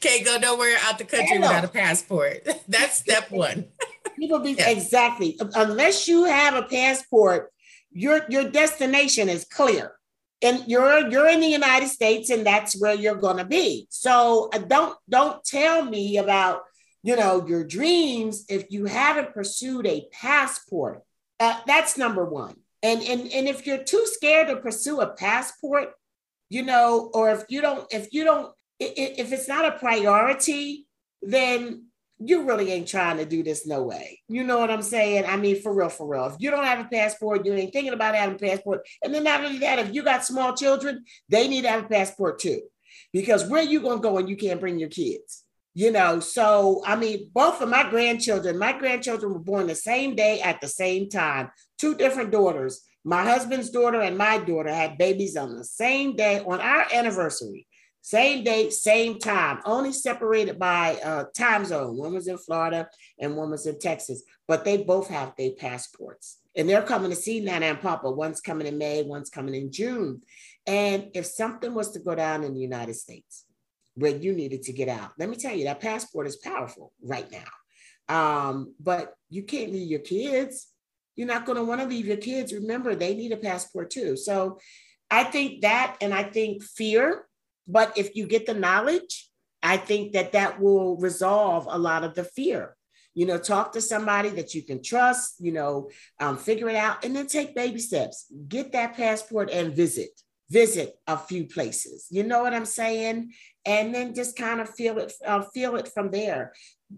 Can't go nowhere out the country hello. without a passport. *laughs* That's step one. *laughs* People be yeah. exactly. Unless you have a passport your your destination is clear and you're you're in the United States and that's where you're going to be. So uh, don't don't tell me about you know your dreams if you haven't pursued a passport. Uh, that's number one. And and and if you're too scared to pursue a passport, you know, or if you don't if you don't if it's not a priority, then you really ain't trying to do this no way. You know what I'm saying? I mean, for real, for real. If you don't have a passport, you ain't thinking about having a passport. And then not only that, if you got small children, they need to have a passport too. Because where you gonna go when you can't bring your kids? You know, so I mean, both of my grandchildren, my grandchildren were born the same day at the same time, two different daughters. My husband's daughter and my daughter had babies on the same day on our anniversary. Same date, same time, only separated by uh, time zone. One was in Florida and one was in Texas, but they both have their passports. And they're coming to see Nana and Papa. One's coming in May, one's coming in June. And if something was to go down in the United States where you needed to get out, let me tell you, that passport is powerful right now. Um, but you can't leave your kids. You're not going to want to leave your kids. Remember, they need a passport too. So I think that, and I think fear but if you get the knowledge, I think that that will resolve a lot of the fear. You know, talk to somebody that you can trust, you know, um, figure it out, and then take baby steps. Get that passport and visit, visit a few places. You know what I'm saying? And then just kind of feel it, uh, feel it from there.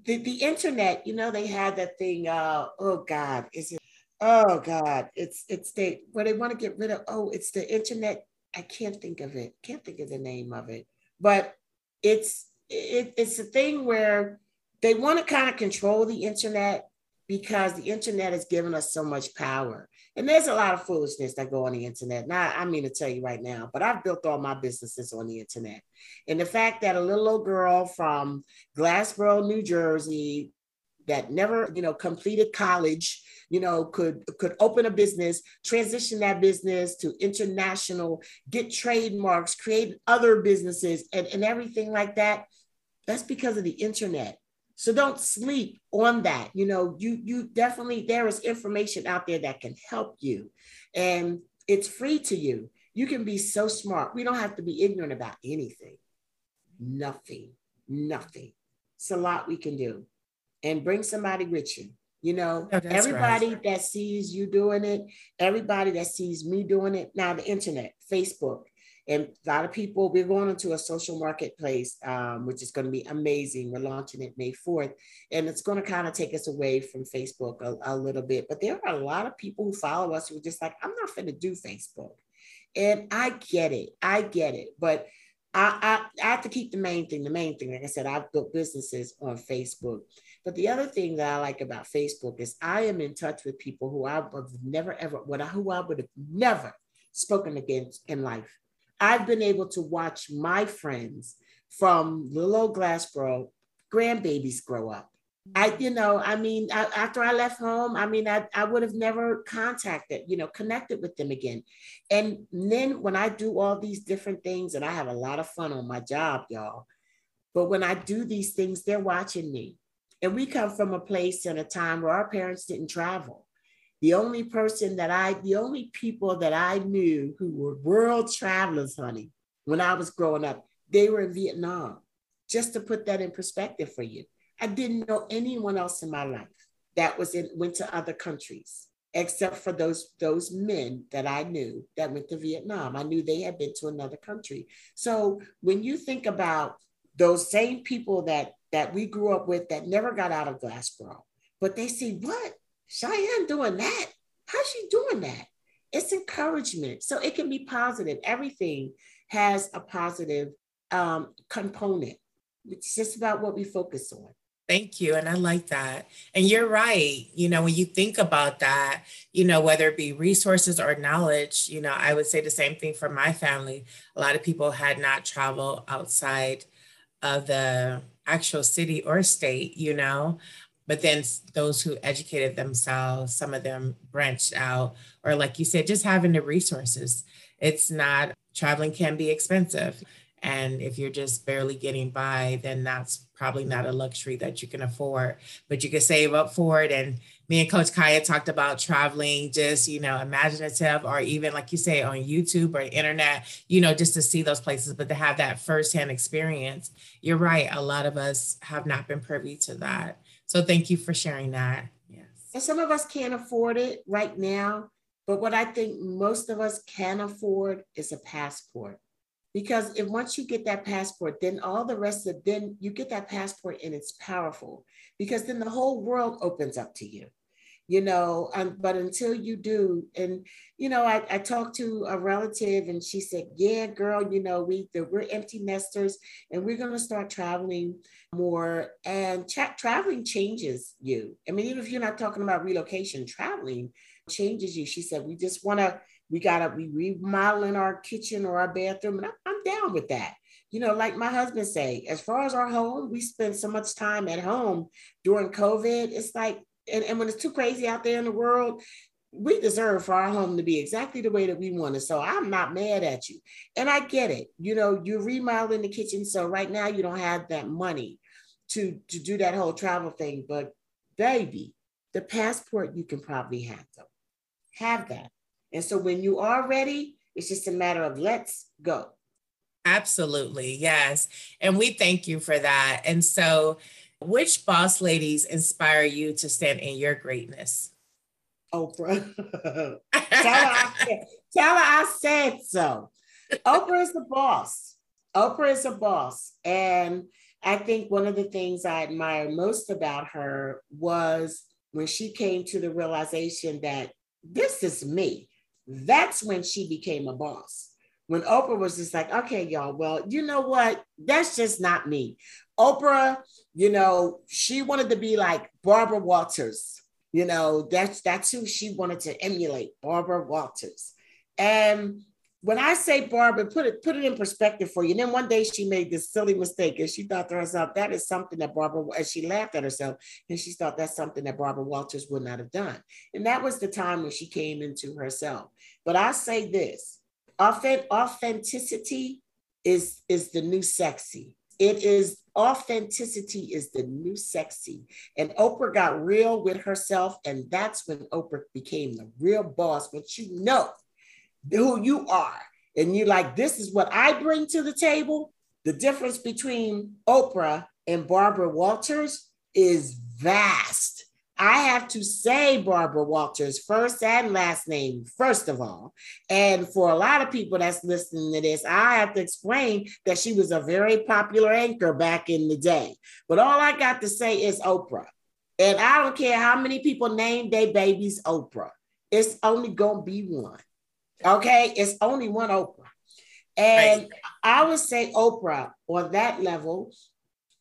The, the internet, you know, they had that thing. Uh, oh God, is it? Oh God, it's it's the where they want to get rid of. Oh, it's the internet I can't think of it. Can't think of the name of it. But it's it, it's a thing where they want to kind of control the internet because the internet has given us so much power. And there's a lot of foolishness that go on the internet. Now, I mean to tell you right now, but I've built all my businesses on the internet. And the fact that a little old girl from Glassboro, New Jersey, that never, you know, completed college, you know, could could open a business, transition that business to international, get trademarks, create other businesses and, and everything like that. That's because of the internet. So don't sleep on that. You know, you you definitely there is information out there that can help you. And it's free to you. You can be so smart. We don't have to be ignorant about anything. Nothing. Nothing. It's a lot we can do and bring somebody with you. You know, everybody right. that sees you doing it, everybody that sees me doing it, now the internet, Facebook, and a lot of people, we're going into a social marketplace, um, which is going to be amazing. We're launching it May 4th, and it's going to kind of take us away from Facebook a, a, little bit. But there are a lot of people who follow us who are just like, I'm not going to do Facebook. And I get it. I get it. But I, I, I have to keep the main thing. The main thing, like I said, I've built businesses on Facebook. But the other thing that I like about Facebook is I am in touch with people who I have never ever, who I would have never spoken against in life. I've been able to watch my friends from little old Glassboro grandbabies grow up. I, you know, I mean, I, after I left home, I mean, I, I would have never contacted, you know, connected with them again. And then when I do all these different things, and I have a lot of fun on my job, y'all, but when I do these things, they're watching me. And we come from a place and a time where our parents didn't travel. The only person that I, the only people that I knew who were world travelers, honey, when I was growing up, they were in Vietnam. Just to put that in perspective for you. I didn't know anyone else in my life that was in went to other countries except for those those men that I knew that went to Vietnam. I knew they had been to another country. So when you think about those same people that that we grew up with that never got out of Glassboro, but they see what Cheyenne doing that. How's she doing that? It's encouragement. So it can be positive. Everything has a positive um, component. It's just about what we focus on. Thank you. And I like that. And you're right. You know, when you think about that, you know, whether it be resources or knowledge, you know, I would say the same thing for my family. A lot of people had not traveled outside of the actual city or state, you know, but then those who educated themselves, some of them branched out, or like you said, just having the resources. It's not, traveling can be expensive. And if you're just barely getting by, then that's probably not a luxury that you can afford, but you can save up for it. And me and Coach Kaya talked about traveling, just, you know, imaginative, or even like you say on YouTube or internet, you know, just to see those places, but to have that firsthand experience. You're right. A lot of us have not been privy to that. So thank you for sharing that. Yes. And some of us can't afford it right now. But what I think most of us can afford is a passport because if once you get that passport then all the rest of then you get that passport and it's powerful. Because then the whole world opens up to you you know um, but until you do and you know I, I talked to a relative and she said yeah girl you know we we're empty nesters and we're going to start traveling more and tra- traveling changes you. I mean even if you're not talking about relocation traveling changes you. She said we just want to we gotta be remodeling our kitchen or our bathroom, and I'm, I'm down with that. You know, like my husband say, as far as our home, we spend so much time at home during COVID. It's like, and, and when it's too crazy out there in the world, we deserve for our home to be exactly the way that we want it. So I'm not mad at you. And I get it. You know, you're remodeling the kitchen. So right now you don't have that money to, to do that whole travel thing. But baby, the passport you can probably have though. Have that. And so when you are ready, it's just a matter of let's go. Absolutely. Yes. And we thank you for that. And so, which boss ladies inspire you to stand in your greatness? Oprah. *laughs* tell, her I said, tell her I said so. Oprah is the boss. Oprah is a boss. And I think one of the things I admire most about her was when she came to the realization that this is me. That's when she became a boss. When Oprah was just like, okay, y'all, well, you know what? That's just not me. Oprah, you know, she wanted to be like Barbara Walters. You know, that's that's who she wanted to emulate, Barbara Walters. And when I say Barbara, put it put it in perspective for you. And then one day she made this silly mistake and she thought to herself, that is something that Barbara, and she laughed at herself and she thought that's something that Barbara Walters would not have done. And that was the time when she came into herself. But I say this authenticity is, is the new sexy. It is authenticity is the new sexy. And Oprah got real with herself. And that's when Oprah became the real boss, But you know who you are. And you're like, this is what I bring to the table. The difference between Oprah and Barbara Walters is vast. I have to say Barbara Walters first and last name, first of all. And for a lot of people that's listening to this, I have to explain that she was a very popular anchor back in the day. But all I got to say is Oprah. And I don't care how many people name their babies Oprah, it's only going to be one. Okay, it's only one Oprah. And right. I would say Oprah on that level.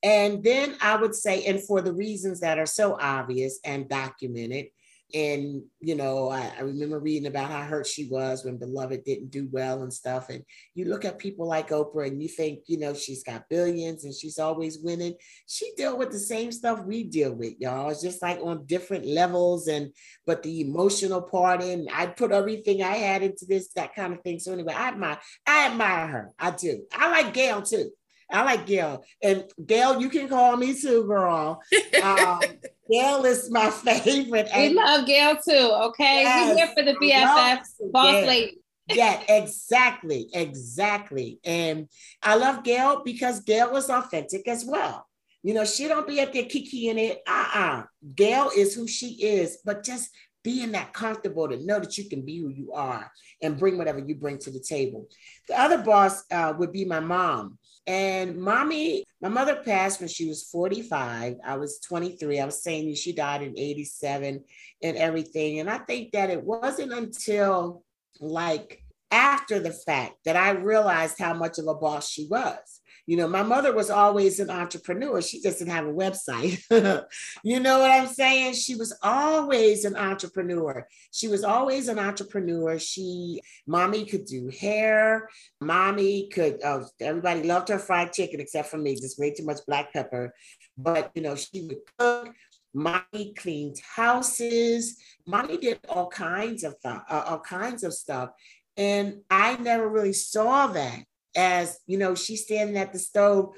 And then I would say, and for the reasons that are so obvious and documented, and you know I, I, remember reading about how hurt she was when beloved didn't do well and stuff. And you look at people like oprah and you think you know she's got billions and she's always winning. She dealt with the same stuff we deal with y'all. It's just like on different levels and but the emotional part and i put everything i had into this that kind of thing. So anyway i admire i admire her. I do. I like gayle too I like Gayle. And Gayle, you can call me too, girl. Um, *laughs* Gayle is my favorite. We love Gayle too, okay? Yes, We're here for the BFF boss Gayle. lady. yeah, *laughs* exactly. Exactly. And I love Gayle because Gayle is authentic as well. You know, she don't be up there kikiing it. Uh-uh. Gayle is who she is, but just being that comfortable to know that you can be who you are and bring whatever you bring to the table. The other boss uh, would be my mom. And mommy, my mother passed when she was 45. I was 23. I was saying she died in 87 and everything. And I think that it wasn't until like after the fact that I realized how much of a boss she was. You know, my mother was always an entrepreneur. She didn't have a website. *laughs* you know what I'm saying? She was always an entrepreneur. She was always an entrepreneur. She, mommy could do hair. Mommy could, oh, everybody loved her fried chicken except for me, just way too much black pepper. But, you know, she would cook. Mommy cleaned houses. Mommy did all kinds of th- uh, all kinds of stuff, and I never really saw that as you know she's standing at the stove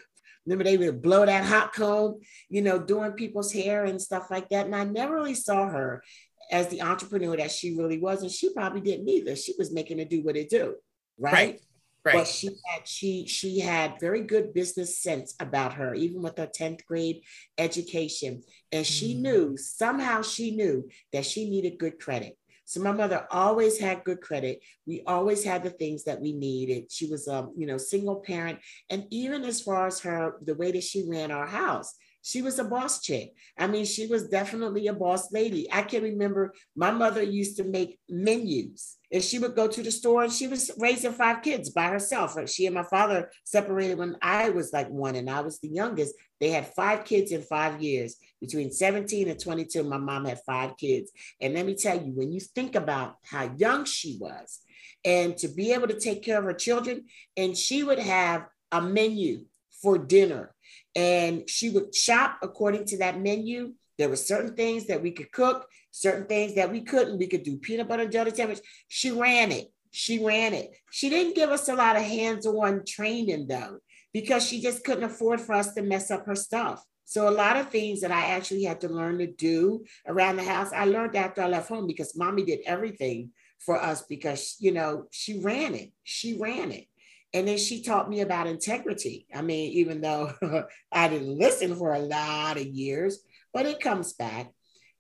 remember they would blow that hot comb you know doing people's hair and stuff like that and i never really saw her as the entrepreneur that she really was and she probably didn't either she was making it do what it do right, right. Right. But she had she she had very good business sense about her, even with her 10th grade education. And she mm. knew, somehow she knew that she needed good credit. So my mother always had good credit. We always had the things that we needed. She was a, you know, single parent. And even as far as her, the way that she ran our house, she was a boss chick. I mean, she was definitely a boss lady. I can remember my mother used to make menus and she would go to the store and she was raising five kids by herself. She and my father separated when I was like one and I was the youngest. They had five kids in five years. Between 17 and 22, my mom had five kids. And let me tell you, when you think about how young she was and to be able to take care of her children, and she would have a menu for dinner and she would shop according to that menu. There were certain things that we could cook, certain things that we couldn't. We could do peanut butter and jelly sandwich. She ran it. She ran it. She didn't give us a lot of hands-on training though, because she just couldn't afford for us to mess up her stuff. So a lot of things that I actually had to learn to do around the house, I learned after I left home because mommy did everything for us because, you know, she ran it. She ran it. And then she taught me about integrity. I mean, even though *laughs* I didn't listen for a lot of years, but it comes back.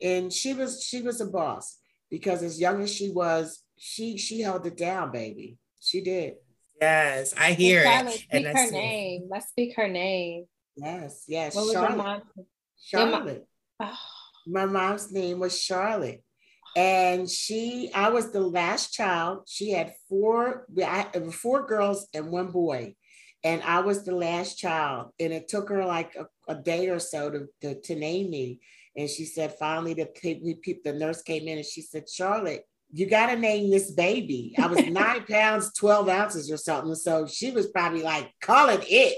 And she was she was a boss because as young as she was, she she held it down, baby. She did. Yes, I hear it. Speak and her name. Let's speak her name. Yes, yes. What Charlotte. Was your mom? Charlotte. Oh. My mom's name was Charlotte. And she, I was the last child. She had four, I, four girls and one boy. And I was the last child. And it took her like a, a day or so to, to, to, name me. And she said, finally, the, the nurse came in and she said, Charlotte, you got to name this baby. I was *laughs* nine pounds, 12 ounces or something. So she was probably like, call it it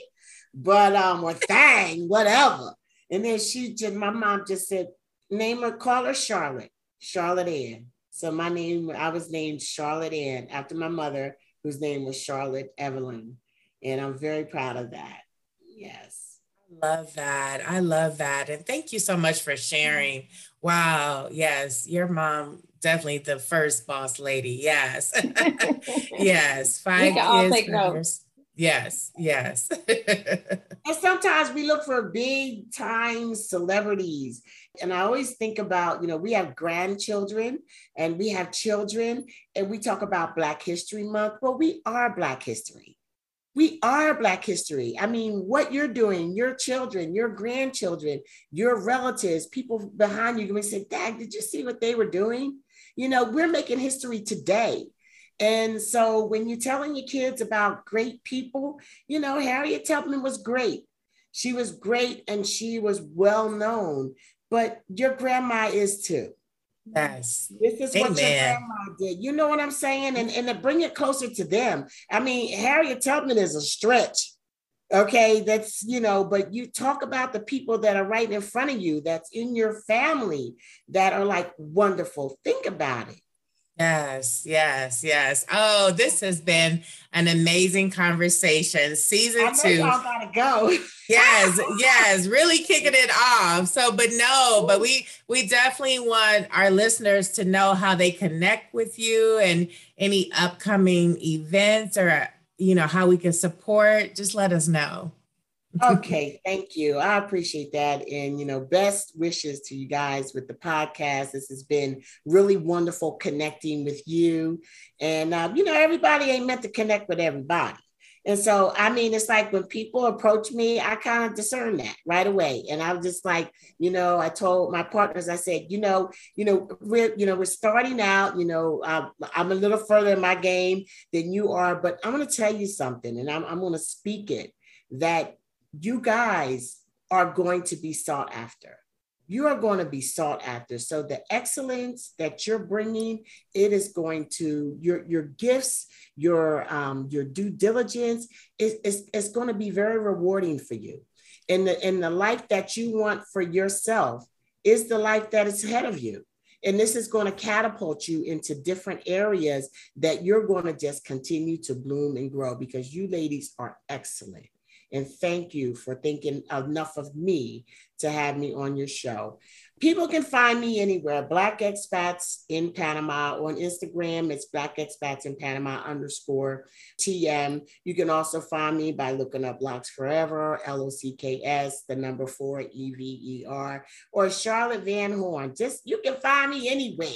but um, or thang, whatever. And then she just, my mom just said, name her, call her Charlotte, Charlotte Ann. So my name, I was named Charlotte Ann after my mother, whose name was Charlotte Evelyn. And I'm very proud of that. Yes. Love that. I love that. And thank you so much for sharing. Wow. Yes. Your mom definitely the first boss lady. Yes. *laughs* yes. Five we can all take notes. Yes, yes. *laughs* and sometimes we look for big time celebrities. And I always think about, you know, we have grandchildren and we have children, and we talk about Black History Month. Well, we are Black history. We are Black history. I mean, what you're doing, your children, your grandchildren, your relatives, people behind you, we say, Dad, did you see what they were doing? You know, we're making history today. And so when you're telling your kids about great people, you know, Harriet Tubman was great. She was great and she was well known, but your grandma is too. Yes. This is what your grandma did. You know what I'm saying? And, and to bring it closer to them. I mean, Harriet Tubman is a stretch. Okay, that's you know, but you talk about the people that are right in front of you, that's in your family, that are like wonderful. Think about it. Yes, yes, yes. Oh, this has been an amazing conversation. I Season know two. y'all gotta go. *laughs* yes yes really kicking it off so but no but we we definitely want our listeners to know how they connect with you and any upcoming events or you know how we can support just let us know okay, thank you. I appreciate that. And, you know, best wishes to you guys with the podcast. This has been really wonderful connecting with you. And, uh, you know, everybody ain't meant to connect with everybody. And so, I mean, it's like when people approach me, I kind of discern that right away. And I'm just like, you know, I told my partners, I said, you know, you know, we're, you know, we're starting out, you know, uh, I'm a little further in my game than you are, but I'm going to tell you something and I'm, I'm going to speak it that you guys are going to be sought after. You are going to be sought after. So the excellence that you're bringing, it is going to your your gifts, your um, your due diligence is, is, is going to be very rewarding for you. And the and the life that you want for yourself is the life that is ahead of you. And this is going to catapult you into different areas that you're going to just continue to bloom and grow because you ladies are excellent. And thank you for thinking enough of me to have me on your show. People can find me anywhere, Black Expats in Panama. On Instagram, it's Black Expats in Panama underscore TM. You can also find me by looking up Locks Forever, L O C K S, the number four, E V E R, or Charlotte Van Horn. Just you can find me anywhere.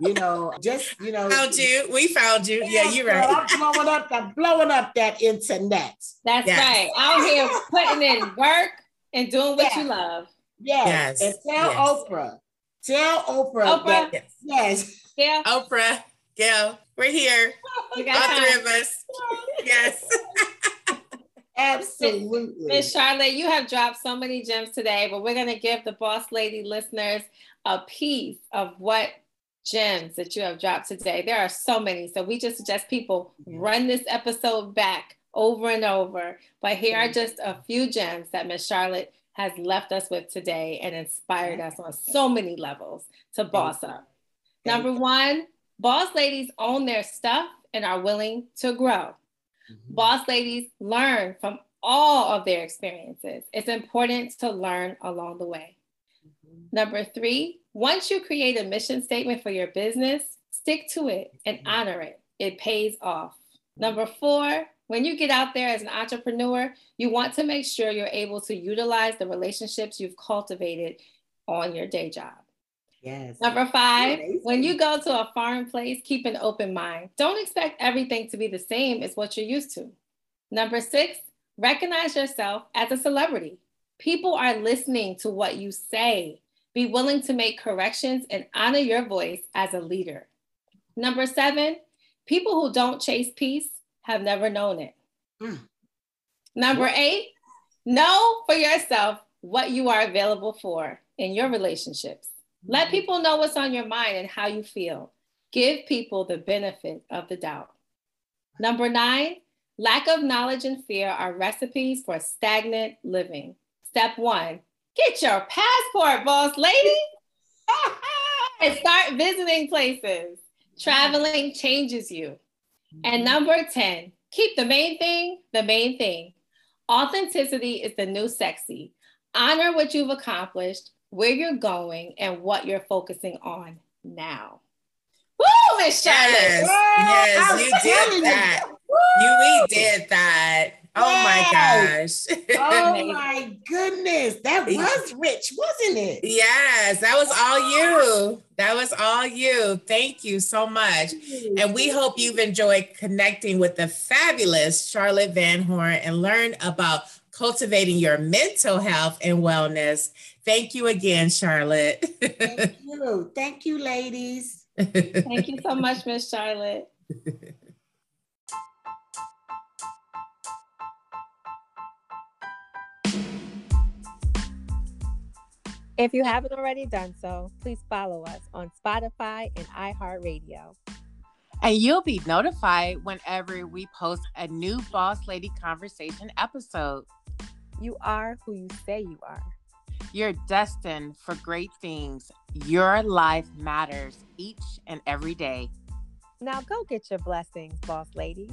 You know, just you know. found you we found you yeah you're right I'm blowing up, I'm blowing up that internet. That's Yes. right. Out here putting in work and doing what Yeah. you love. Yes. Yes, And tell yes. Oprah. Tell Oprah. Oprah. that- yes. yes. Yeah, oprah Gayle, we're here you all got three of us yes *laughs* Absolutely. Miss Charlotte, you have dropped so many gems today, but we're going to give the Boss Lady listeners a piece of what gems that you have dropped today. There are so many. So we just suggest people run this episode back over and over. But here are just a few gems that Miss Charlotte has left us with today and inspired us on so many levels to boss up. Number one, boss ladies own their stuff and are willing to grow. Mhm. Boss ladies learn from all of their experiences. It's important to learn along the way. Number three, once you create a mission statement for your business, stick to it and honor it. It pays off. Number four, when you get out there as an entrepreneur, you want to make sure you're able to utilize the relationships you've cultivated on your day job. Yes. Number five, when you go to a foreign place, keep an open mind. Don't expect everything to be the same as what you're used to. Number six, recognize yourself as a celebrity. People are listening to what you say. Be willing to make corrections and honor your voice as a leader. Number seven, people who don't chase peace have never known it. Mm. Number eight, know for yourself what you are available for in your relationships. Let people know what's on your mind and how you feel. Give people the benefit of the doubt. Number nine, lack of knowledge and fear are recipes for stagnant living. Step one, get your passport, boss lady, *laughs* and start visiting places. Traveling changes you. And mm-hmm. number 10, keep the main thing the main thing. Authenticity is the new sexy. Honor what you've accomplished, where you're going, and what you're focusing on now. Woo, Miss Charlotte. yes Yes, you did you. that you we did that oh my gosh *laughs* Oh my goodness. That was rich, wasn't it? Yes, that was all you. That was all you. Thank you so much. And we hope you've enjoyed connecting with the fabulous Charlotte Van Horn and learn about cultivating your mental health and wellness. Thank you again, Charlotte. Thank *laughs* you. Thank you, ladies. *laughs* Thank you so much, Miss Charlotte. If you haven't already done so, please follow us on Spotify and iHeartRadio. And you'll be notified whenever we post a new Boss Lady Conversation episode. You are who you say you are. You're destined for great things. Your life matters each and every day. Now go get your blessings, boss ladies.